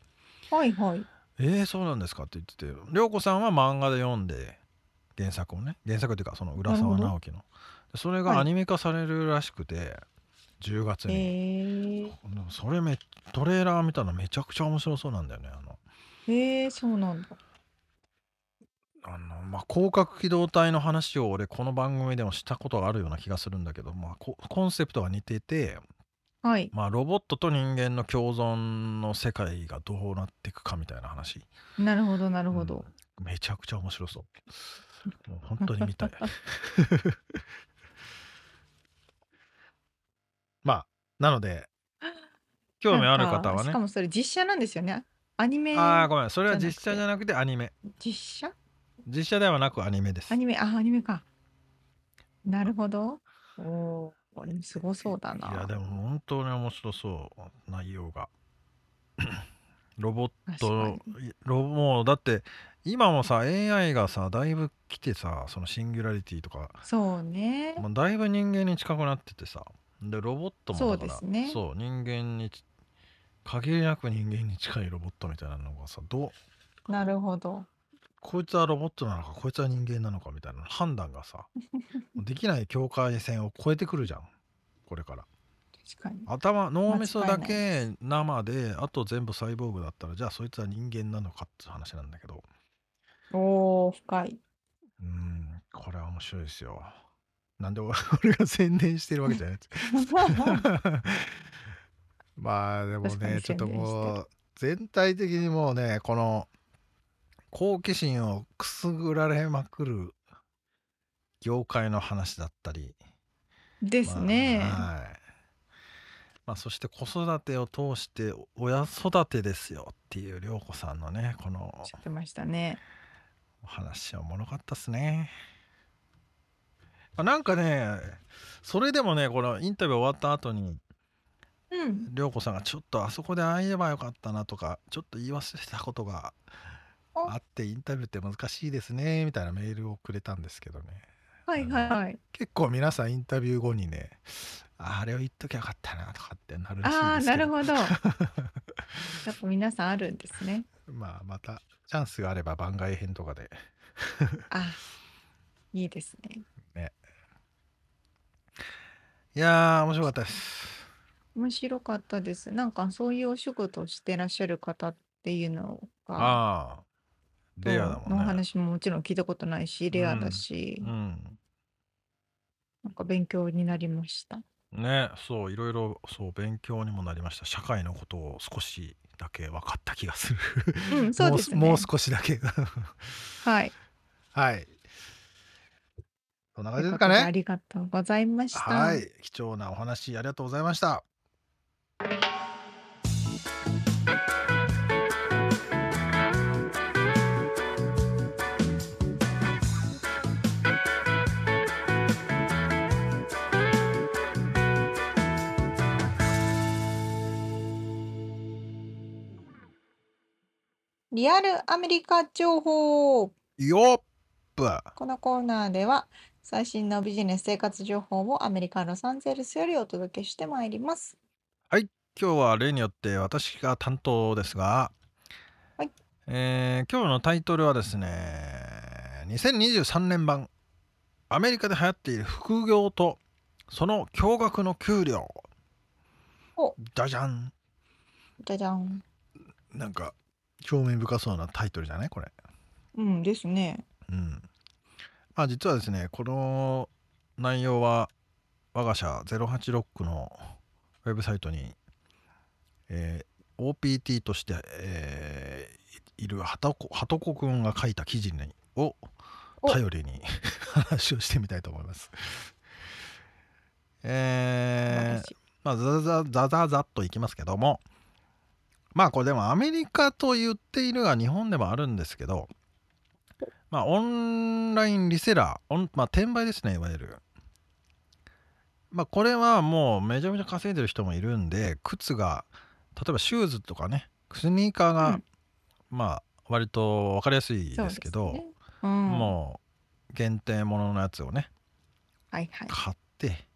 はいはい。えー、そうなんですかって言ってて涼子さんは漫画で読んで原作をね原作っていうかその浦沢直樹の。それがアニメ化されるらしくて、はい、10月に、え。ー、それめトレーラー見たのめちゃくちゃ面白そうなんだよねあの。へえー、そうなんだあのまあ、広角機動隊の話を俺この番組でもしたことがあるような気がするんだけど、まあ、ココンセプトが似てて、はい。まあ、ロボットと人間の共存の世界がどうなっていくかみたいな話、なるほどなるほど、うん。めちゃくちゃ面白そう。もう本当に見たい。まあなので興味ある方はね。しかもそれ実写なんですよね。アニメああごめん。それは実写じゃなくてアニメ。実写？実写ではなくアニメです。アニメあアニメか。なるほど。おおこれすごそうだな。いやでも本当に面白そう内容が。ロボットロもうだって今もさ AI がさだいぶ来てさそのシンギュラリティとか。そうね。もうだいぶ人間に近くなっててさ。でロボットもそうですね。そう人間に限りなく人間に近いロボットみたいなのがさどう？なるほどこいつはロボットなのかこいつは人間なのかみたいな判断がさ できない境界線を越えてくるじゃんこれから。確かに。頭脳みそだけ生であと全部サイボーグだったらじゃあそいつは人間なのかって話なんだけど。おー深い。うんこれは面白いですよ。なんで 俺が宣伝してるわけじゃない。まあでもねちょっともう全体的にもうねこの好奇心をくすぐられまくる業界の話だったり。ですね、まあ、はい。まあ、そして子育てを通して親育てですよっていう涼子さんのねこの知ってましたね。お話はおもろかったっすね。なんかねそれでもねこのインタビュー終わった後にうん。涼子さんがちょっとあそこでああ言えばよかったなとかちょっと言い忘れたことがあ。ってインタビューって難しいですねみたいなメールをくれたんですけどね。はいはいはい。結構皆さんインタビュー後にねあれを言っときゃよかったなとかってなるらしいああんですけど。なるほど。やっぱ皆さんあるんですね。まあまたチャンスがあれば番外編とかで。あいいですね。ね。いやー面白かったです。面白かったです。なんかそういうお仕事をしてらっしゃる方っていうのがああレアだもんね。の話ももちろん聞いたことないしレアだし、うん。なんか勉強になりました。ねそういろいろそう勉強にもなりました。社会のことを少しだけ分かった気がする。うん そうですね。もうもう少しだけ。はい。はい。そんな感じですかということであねりがとうございました。はい。貴重なお話ありがとうございましたリアルアメリカ情報。よっぷ。このコーナーでは最新のビジネス生活情報をアメリカ・ロサンゼルスよりお届けしてまいります。はい。今日は例によって私が担当ですが、はい。えー今日のタイトルはですね2023年版アメリカで流行っている副業とその驚愕の給料。お。じゃじゃんじゃじゃん。なんか興味深そうなタイトルじゃない？これ。うんですね。うん。まあ実はですねこの内容は我が社086のウェブサイトに、えー OPT として、えーいるはとこくんが書いた記事にを頼りに 話をしてみたいと思います。えー、まあザザザザザっといきますけどもまあこれでもアメリカと言っているが日本でもあるんですけどまあオンラインリセラー、まあ、転売ですねいわゆる。まあこれはもうめちゃめちゃ稼いでる人もいるんで靴が例えばシューズとかねスニーカーが、うん、まあ割と分かりやすいですけど、ね。うん、もう限定もののやつをね、はいはい、買って、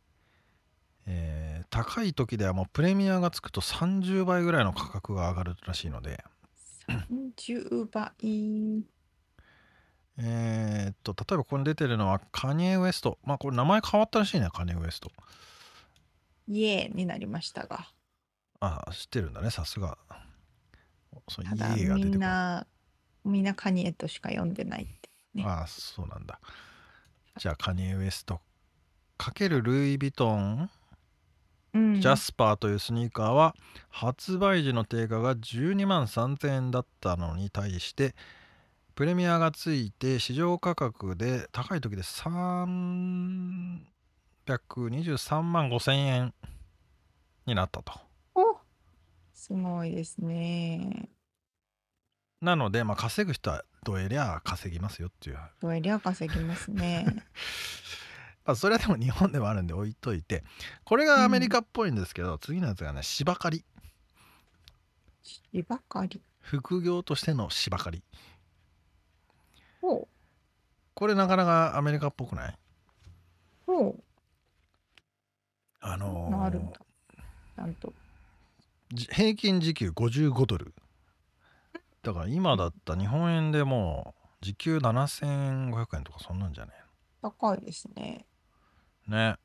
えー、高い時ではもうプレミアがつくと30倍ぐらいの価格が上がるらしいので。30倍。えー、っと例えばここに出てるのはカニエ・ウエスト。まあこれ名前変わったらしいねカニエ・ウエスト。イエーになりましたが。あ知ってるんだねさすが。そイエーが出てみんなみんなカニエとしか読んでないって、ね、ああそうなんだ。じゃあカニエ・ウエスト。かけるルイ・ヴィトン、うん、ジャスパーというスニーカーは発売時の定価が12万3000円だったのに対してプレミアがついて市場価格で高い時で323万5000円になったと。すごいですね。なので、まあ、稼ぐ人はどえりゃ稼ぎますよっていう。どえりゃ稼ぎますね。まあそれはでも日本でもあるんで置いといてこれがアメリカっぽいんですけど、うん、次のやつがね芝刈り。芝刈り？副業としての芝刈り。これなかなかアメリカっぽくない？あのー、あるんだちゃんと。平均時給55ドル。だから今だった日本円でもう時給7500円とかそんなんじゃね？高いですねね。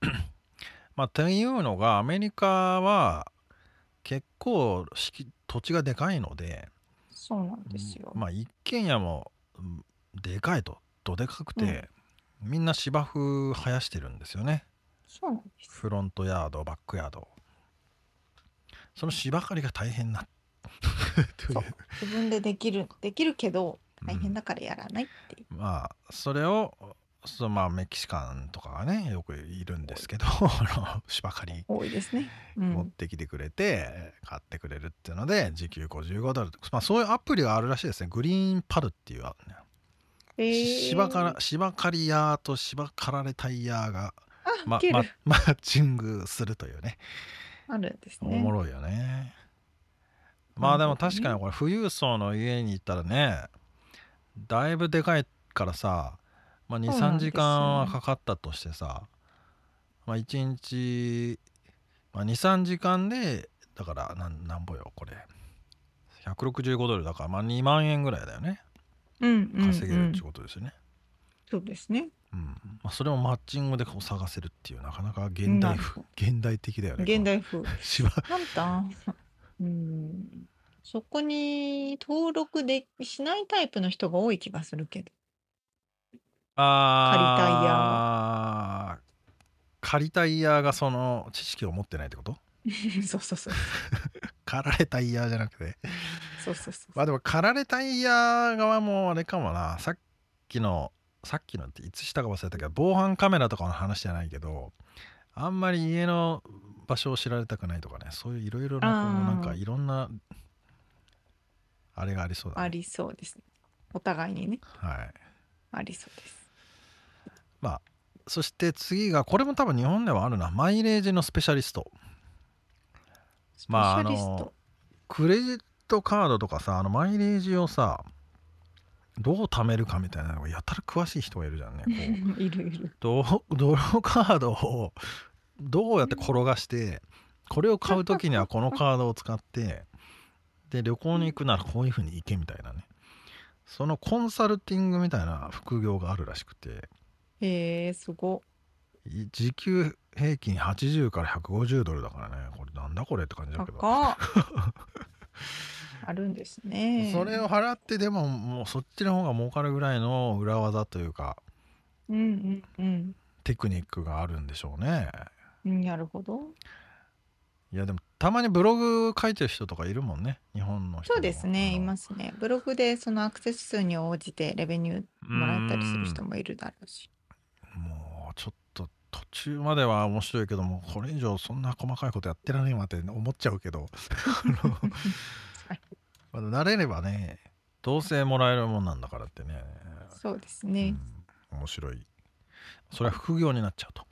まあっていうのがアメリカは結構土地がでかいのでそうなんですよ、まあ一軒家もでかいと。どでかくて、うん、みんな芝生生やしてるんですよね。そうなんです。フロントヤードバックヤード。その芝刈りが大変な 自分でできるできるけど大変だからやらないっていう、うん、まあそれをそのまあメキシカンとかがねよくいるんですけど 芝刈り多いですね、うん、持ってきてくれて買ってくれるっていうので時給55ドル、まあ、そういうアプリがあるらしいですね。グリーンパルっていう、ね、えー、芝から芝刈り屋と芝刈られタイヤがまま マッチングするというね。あるんですね。おもろいよね。まあでも確かにこれ富裕層の家に行ったらねだいぶでかいからさ、まあ、23時間はかかったとしてさ、まあ、1日、まあ、23時間でだからなんなんぼよこれ165ドルだからまあ2万円ぐらいだよね稼げるってことですよね。そうですね。うんまあ、それをマッチングでこう探せるっていうなかなか現代風現代的だよね。現代風。簡単。うん。そこに登録でしないタイプの人が多い気がするけど。ああ。借りたいヤーがその知識を持ってないってこと？そうそうそう。狩られたイヤーじゃなくてそうそうそう。まあでも狩られたイヤー側もあれかもな。さっきの、さっきのっていつしたか忘れたけど、防犯カメラとかの話じゃないけど、あんまり家の場所を知られたくないとかね、そういういろいろな、なんかいろんな、あれがありそうだ、ね、ありそうですね。お互いにね。はい。ありそうです。まあ、そして次が、これも多分日本ではあるな。マイレージのスペシャリスト。まああのクレジットカードとかさあのマイレージをさどう貯めるかみたいなのがやたら詳しい人がいるじゃんね。こう いるいる。ドドロカードをどうやって転がしてこれを買う時にはこのカードを使ってで旅行に行くならこういうふうに行けみたいなねそのコンサルティングみたいな副業があるらしくてへえすご。時給平均80から150ドルだからね。これなんだこれって感じだけど。あるんですね。それを払ってでももうそっちの方が儲かるぐらいの裏技というか、うんうんうん、テクニックがあるんでしょうね。なるほど。いやでもたまにブログ書いてる人とかいるもんね。日本の人そうですねいますね。ブログでそのアクセス数に応じてレベニューもらったりする人もいるだろうし。ちょっと途中までは面白いけどもこれ以上そんな細かいことやってられんわって思っちゃうけど。まだ慣れればねどうせもらえるもんなんだからってね。そうですね、うん、面白い。それは副業になっちゃうと。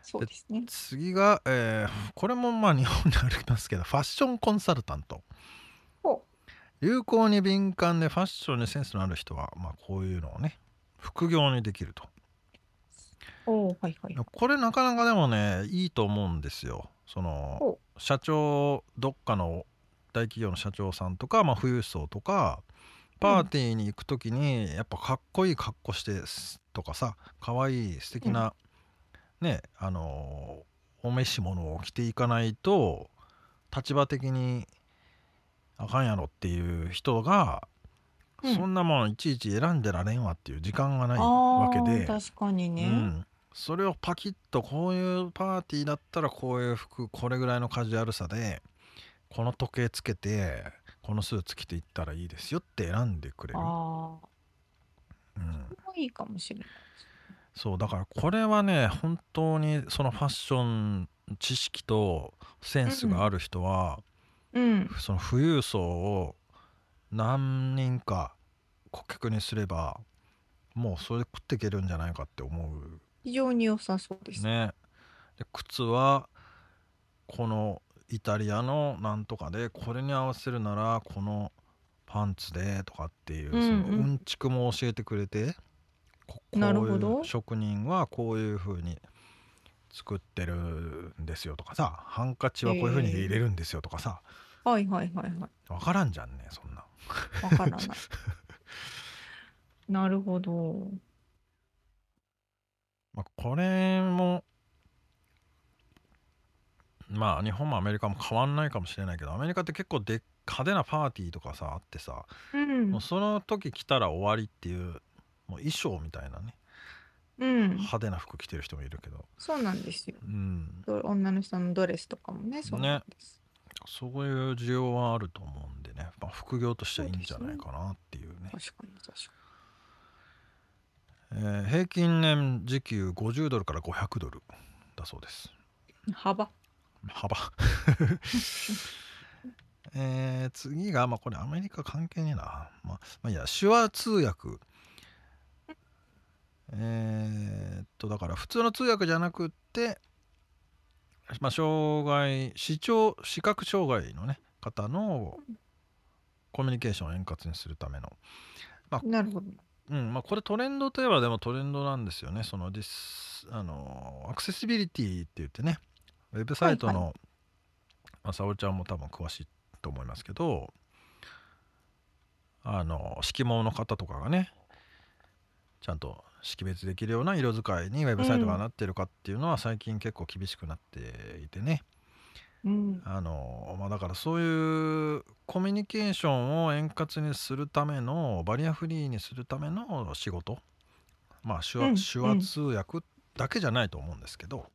そうですね。次が、えー、これもまあ日本にありますけどファッションコンサルタント。流行に敏感でファッションにセンスのある人は、まあ、こういうのをね副業にできるとおはいはい、これなかなかでもねいいと思うんですよ。その社長どっかの大企業の社長さんとか、まあ、富裕層とかパーティーに行く時に、やっぱかっこいい格好してとかさかわいい素敵な、うん、ねあのお召し物を着ていかないと立場的にあかんやろっていう人が、うん、そんなもんいちいち選んでられんわっていう時間がないわけで。確かにね、うん、それをパキッとこういうパーティーだったらこういう服これぐらいのカジュアルさでこの時計つけてこのスーツ着ていったらいいですよって選んでくれる。あうん、それもいいかもしれない。そうだからこれはね本当にそのファッション知識とセンスがある人は、うん、その富裕層を何人か顧客にすればもうそれ食っていけるんじゃないかって思う非常に良さそうです。ね。で靴はこのイタリアのなんとかでこれに合わせるならこのパンツでとかっていう、うんうん、そのうんちくも教えてくれてここういう職人はこういうふうに作ってるんですよとかさハンカチはこういうふうに入れるんですよとかさ、えー、はいはいはいはい。分からんじゃんねそんな。分からない。なるほどまあ、これもまあ日本もアメリカも変わんないかもしれないけどアメリカって結構で派手なパーティーとかさあってさ、うん、もうその時来たら終わりっていうもう衣装みたいなね、うん、派手な服着てる人もいるけど。そうなんですよ、うん、女の人のドレスとかもねそうなんです、ね、そういう需要はあると思うんでね、まあ、副業としてはいいんじゃないかなっていうね、ね、確かに確かにえー、平均年時給50ドルから500ドルだそうです幅？幅 えー、次が、まあ、これアメリカ関係ねえな。まあ、まあ、いや、手話通訳。えー、っと、だから普通の通訳じゃなくって、まあ、障害、視聴、視覚障害のね、方のコミュニケーションを円滑にするための。まあ、なるほど。うんまあ、これトレンドといえばでもトレンドなんですよね。そのディスあのアクセシビリティって言ってね、ウェブサイトの、はいはい、まあ、沙織ちゃんも多分詳しいと思いますけど、あの色盲の方とかがね、ちゃんと識別できるような色使いにウェブサイトがなってるかっていうのは最近結構厳しくなっていてね、うん、あのまあ、だからそういうコミュニケーションを円滑にするためのバリアフリーにするための仕事まあ手話,、手話通訳だけじゃないと思うんですけど、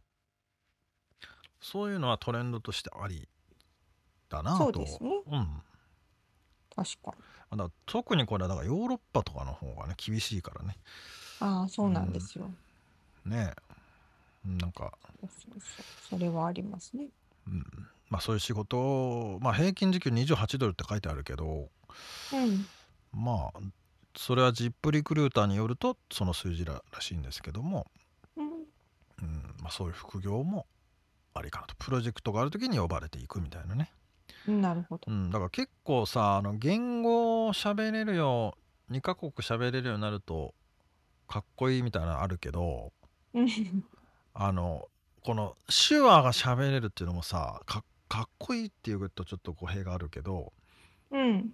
そういうのはトレンドとしてありだなと。そうですね。うん。確かに。だ特にこれはだからヨーロッパとかの方がね厳しいからね。ああそうなんですよ。うん、ねなんかそうそうそれはありますね。うん。まあそういう仕事を、まあ、平均時給28ドルって書いてあるけど、うん、まあそれはジップリクルーターによるとその数字ららしいんですけども、うん。うん。まあ、そういう副業もありかなと。プロジェクトがある時に呼ばれていくみたいなね。なるほど、うん、だから結構さあの言語を喋れるよう2カ国喋れるようになるとかっこいいみたいなのあるけどあのこの手話が喋れるっていうのもさかかっこいいっていうとちょっと語弊があるけどうん。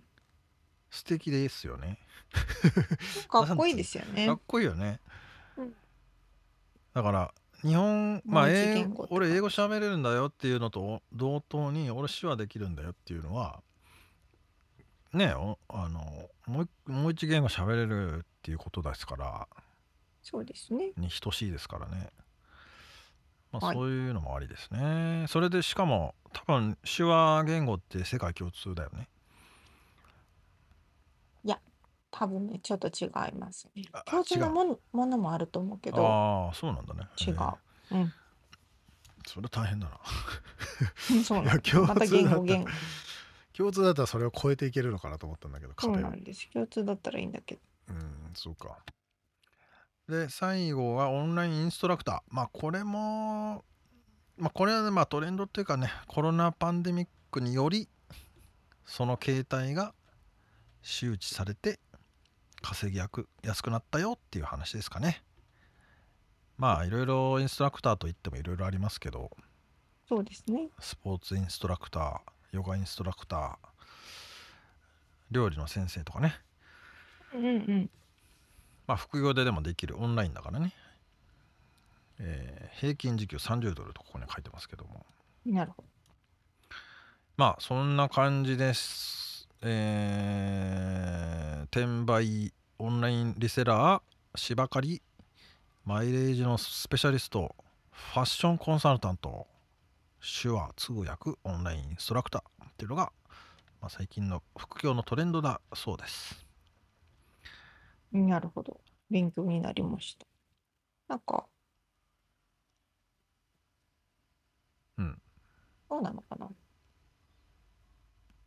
素敵ですよね。かっこいいですよね。かっこいいよね、うん、だから日本まあ英語俺英語喋れるんだよっていうのと同等に俺手話できるんだよっていうのはねあのもうもう一言語喋れるっていうことですから。そうですね。に等しいですからね、まあ、そういうのもありですね、はい、それでしかも多分手話言語って世界共通だよねいや多分ね、ちょっと違いますね。あ共通違うのものものもあると思うけど、ああそうなんだね違う。うん。それ大変だなうん そうなんです。また通だった言語言語。共通だったらそれを超えていけるのかなと思ったんだけどそう壁をなんです。共通だったらいいんだけど。うんそうかで最後はオンラインインストラクターまあこれもまあこれはねまあトレンドっていうかねコロナパンデミックによりその形態が周知されて稼ぎやく安くなったよっていう話ですかねまあいろいろインストラクターといってもいろいろありますけどそうですね。スポーツインストラクターヨガインストラクター料理の先生とかねうんうん。まあ副業ででもできるオンラインだからね、えー平均時給30ドルとここに書いてますけども。なるほど。まあそんな感じです。えー転売オンラインリセラー芝刈りマイレージのスペシャリストファッションコンサルタント手話通訳オンラインインストラクターっていうのが、まあ、最近の副業のトレンドだそうですなるほど。勉強になりました。なんか、うんそうなのかな。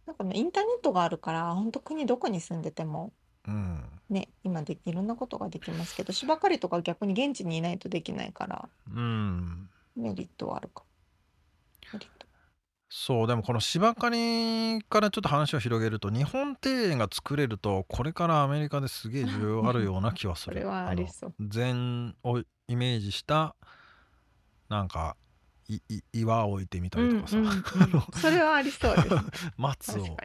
なんかね、インターネットがあるから、本当国どこに住んでても、うんね、今でいろんなことができますけど、芝刈りとか逆に現地にいないとできないから、うんメリットはあるか。メリット。そうでもこの芝刈りからちょっと話を広げると日本庭園が作れるとこれからアメリカですげえ需要あるような気はする それはありそう。の禅をイメージしたなんかいい岩を置いてみたりとかさ、うんうんうん それはありそうですね。松を確かに確か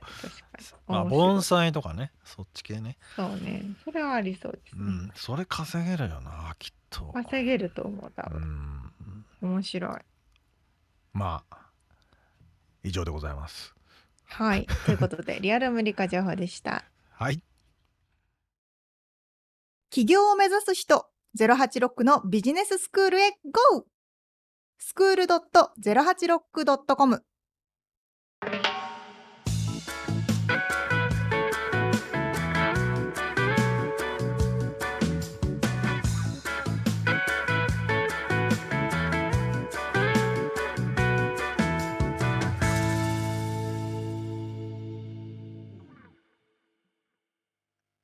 に。まあ面白い盆栽とかねそっち系ねそうね。それはありそうですね。うんそれ稼げるよなきっと稼げると思う、多う分。ん面白い。まあ以上でございますはい。ということで、リアルアメリカ情報でした。はい起業を目指す人086のビジネススクールへ GO! スクール .086.com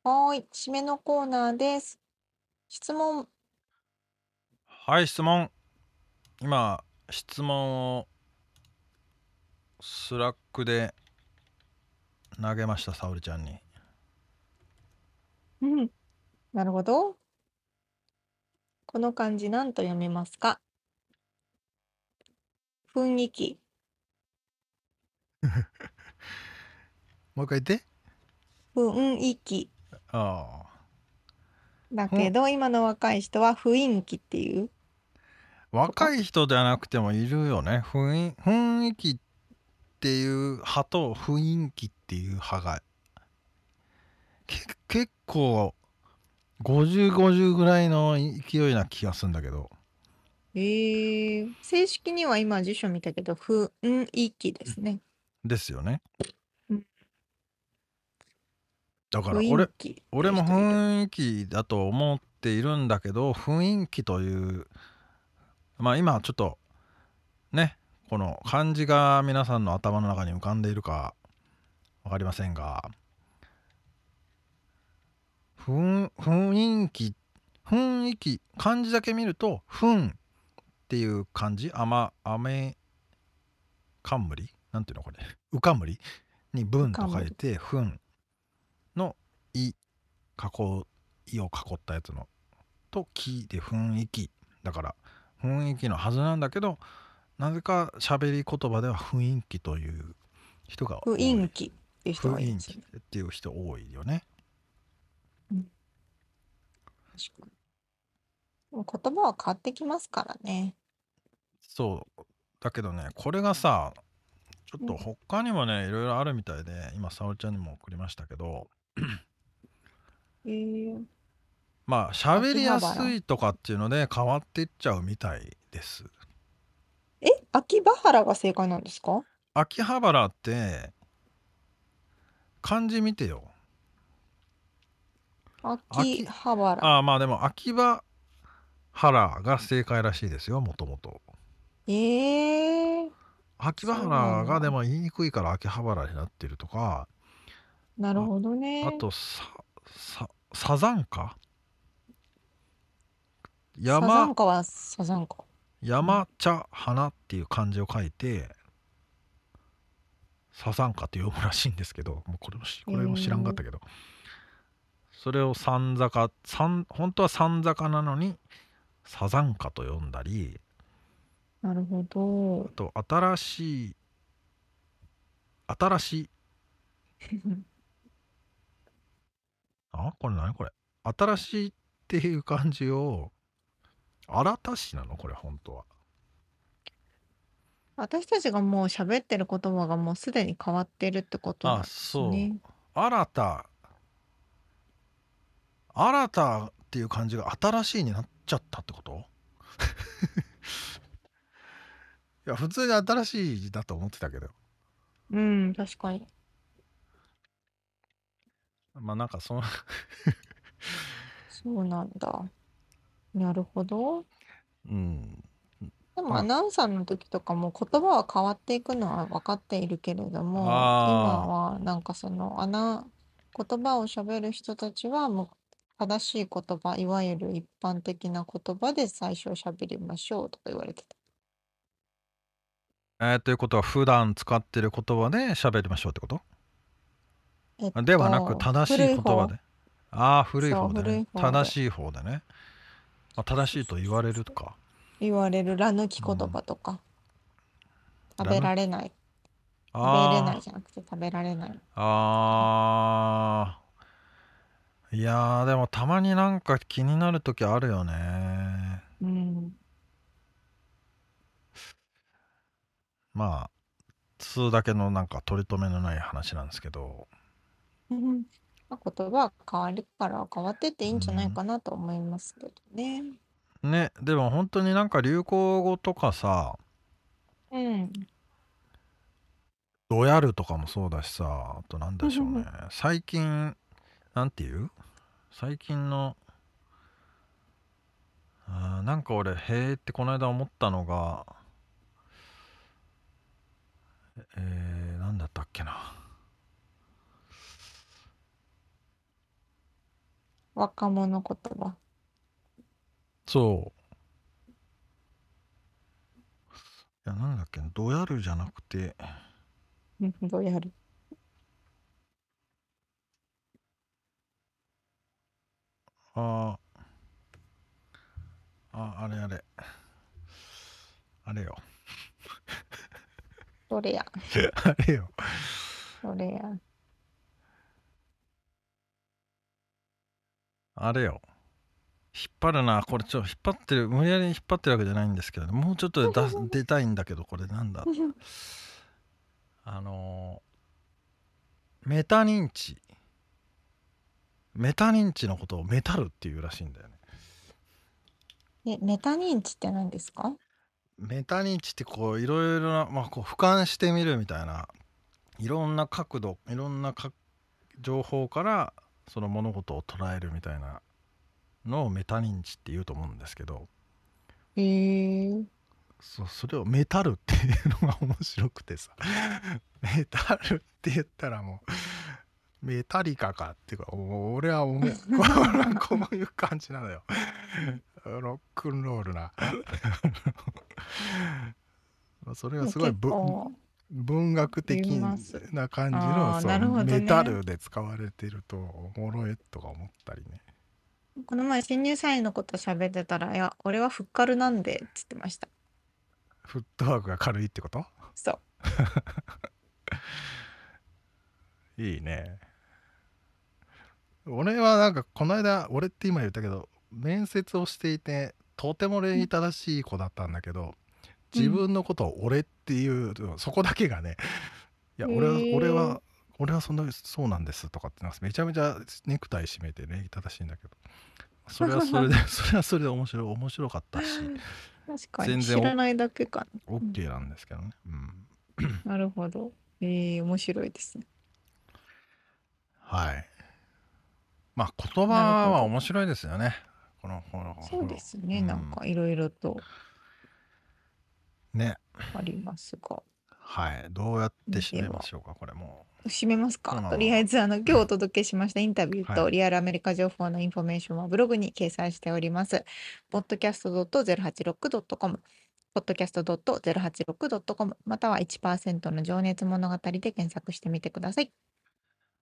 はーい。締めのコーナーです。質問。はい質問今質問をスラックで投げました沙織ちゃんにうん。なるほど。この漢字何と読めますか？雰囲気。もう一回言って雰囲気。ああ。だけど、今の若い人は雰囲気っていう？若い人じゃなくてもいるよね。雰囲雰囲気っていう派と雰囲気っていう派が。け結構5050ぐらいの勢いな気がするんだけど。えー、正式には今辞書見たけど、雰囲気ですね。ですよね。うんだから俺俺も雰囲気だと思っているんだけど雰囲気というまあ今ちょっとねこの漢字が皆さんの頭の中に浮かんでいるか分かりませんが雰雰囲気雰囲気漢字だけ見ると「雰」っていう漢字雨雨冠？なんていうのこれ？うかむり？に「文」と書いて「雰」の「い」囲う「い」を囲ったやつのと「き」で雰囲気だから雰囲気のはずなんだけどなぜか喋り言葉では雰囲気という人が多い雰囲気っていう人がいる雰囲気んですよね。っていう人多いよね確かに。でも言葉は変わってきますからね。そうだけどねこれがさちょっと他にもねいろいろあるみたいで今沙織ちゃんにも送りましたけどえー、まあ喋りやすいとかっていうので変わっていっちゃうみたいです。え、秋葉原が正解なんですか？秋葉原って漢字見てよ。秋葉原。ああまあでも秋葉原が正解らしいですよもともと。ええー、秋葉原がでも言いにくいから秋葉原になってるとか。なるほどね。あとささサザンカ？山。サザンカはサザンカ。山茶花っていう漢字を書いてサザンカって読むらしいんですけどもうこれもこれも知らんかったけど、それを三坂三本当は三坂なのにサザンカと呼んだり。なるほど。あと新しい新しい あこれ何これ。新しいっていう感じを新たしなの？これ本当は。私たちがもう喋ってる言葉がもうすでに変わってるってことなんあですそう。ね。新た。新たっていう感じが新しいになっちゃったってこと？いや普通に新しいだと思ってたけど。うん、確かに。まあなんかそのそうなんだ。なるほど。うんでもアナウンサーの時とかも言葉は変わっていくのは分かっているけれども、今はなんかそのアナ言葉を喋る人たちはもう正しい言葉、いわゆる一般的な言葉で最初喋りましょうとか言われてた。えー、ということは普段使ってる言葉で喋りましょうってこと？えっではなく正しい言葉で。ああ古い方で、ね、正しい方でね、まあ、正しいと言われるとか。言われるら抜き言葉とか、食べられない。食べれないじゃなくて食べられない。あー。いやーでもたまになんか気になる時あるよね。うん。まあ通だけのなんか取り留めのない話なんですけどうん。まあ、言葉は変わるから変わってっていいんじゃないかなと思いますけどね。ねでも本当になんか流行語とかさうん。どやるとかもそうだしさあとなんでしょうね。最近なんていう？最近のあーなんか俺へえってこの間思ったのがえー、なんだったっけな若者言葉。そう。いやなんだっけ？どやるじゃなくて。どうやる。あああれあれ。あれよ。どれや。あれよ。どれやあれよ。引っ張るな。これちょっと引っ張ってる無理やり引っ張ってるわけじゃないんですけどもうちょっとで出 出たいんだけどこれなんだ あのー、メタ認知。メタ認知のことをメタルっていうらしいんだよね。えメタ認知って何ですか？メタ認知ってこういろいろな、まあ、こう俯瞰してみるみたいないろんな角度いろんな情報からその物事を捉えるみたいなのをメタ認知って言うと思うんですけどへえそそれをメタルっていうのが面白くてさ。メタルって言ったらもうメタリカかっていうか俺は思う。こういう感じなのよ。ロックンロールな。それがすごい文学的な感じのそう、ね、メタルで使われてるとおもろいとか思ったりね。この前新入社員のこと喋ってたら「いや俺はフッカルなんで」っつってました。フットワークが軽いってこと？そう。いいね。俺はなんかこの間俺って今言ったけど面接をしていてとても礼儀正しい子だったんだけど自分のことを俺っていう、うん、そこだけがねいや俺は俺は俺はそんなそうなんですとかってめちゃめちゃネクタイ締めて礼儀正しいんだけど。それはそれで それはそれで面白い面白かったし確かに。全然知らないだけか OK なんですけどね、うん、なるほど。えー、面白いですね。はい。まあ言葉は面白いですよね。このそうですね、うん、なんかいろいろとね。ありますが。はい。どうやって締めましょうかこれも。締めますか。とりあえずあの今日お届けしましたインタビューとリアルアメリカ情報のインフォメーションはブログに掲載しております。podcast.086.com podcast.086.com または1%の情熱物語で検索してみてください。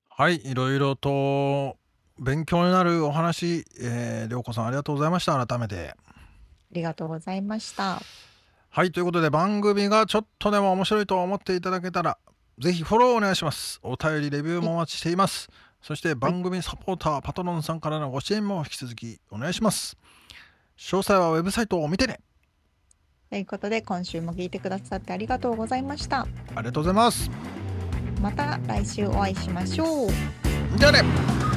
はい、いろいろと勉強になるお話、えー、りょうこさんありがとうございました。改めて。ありがとうございました。はい、ということで番組がちょっとでも面白いと思っていただけたら、ぜひフォローお願いします。お便り、レビューもお待ちしています。そして番組サポーター、パトロンさんからのご支援も引き続きお願いします。詳細はウェブサイトを見てね。ということで今週も聞いてくださってありがとうございました。ありがとうございます。また来週お会いしましょう。じゃあね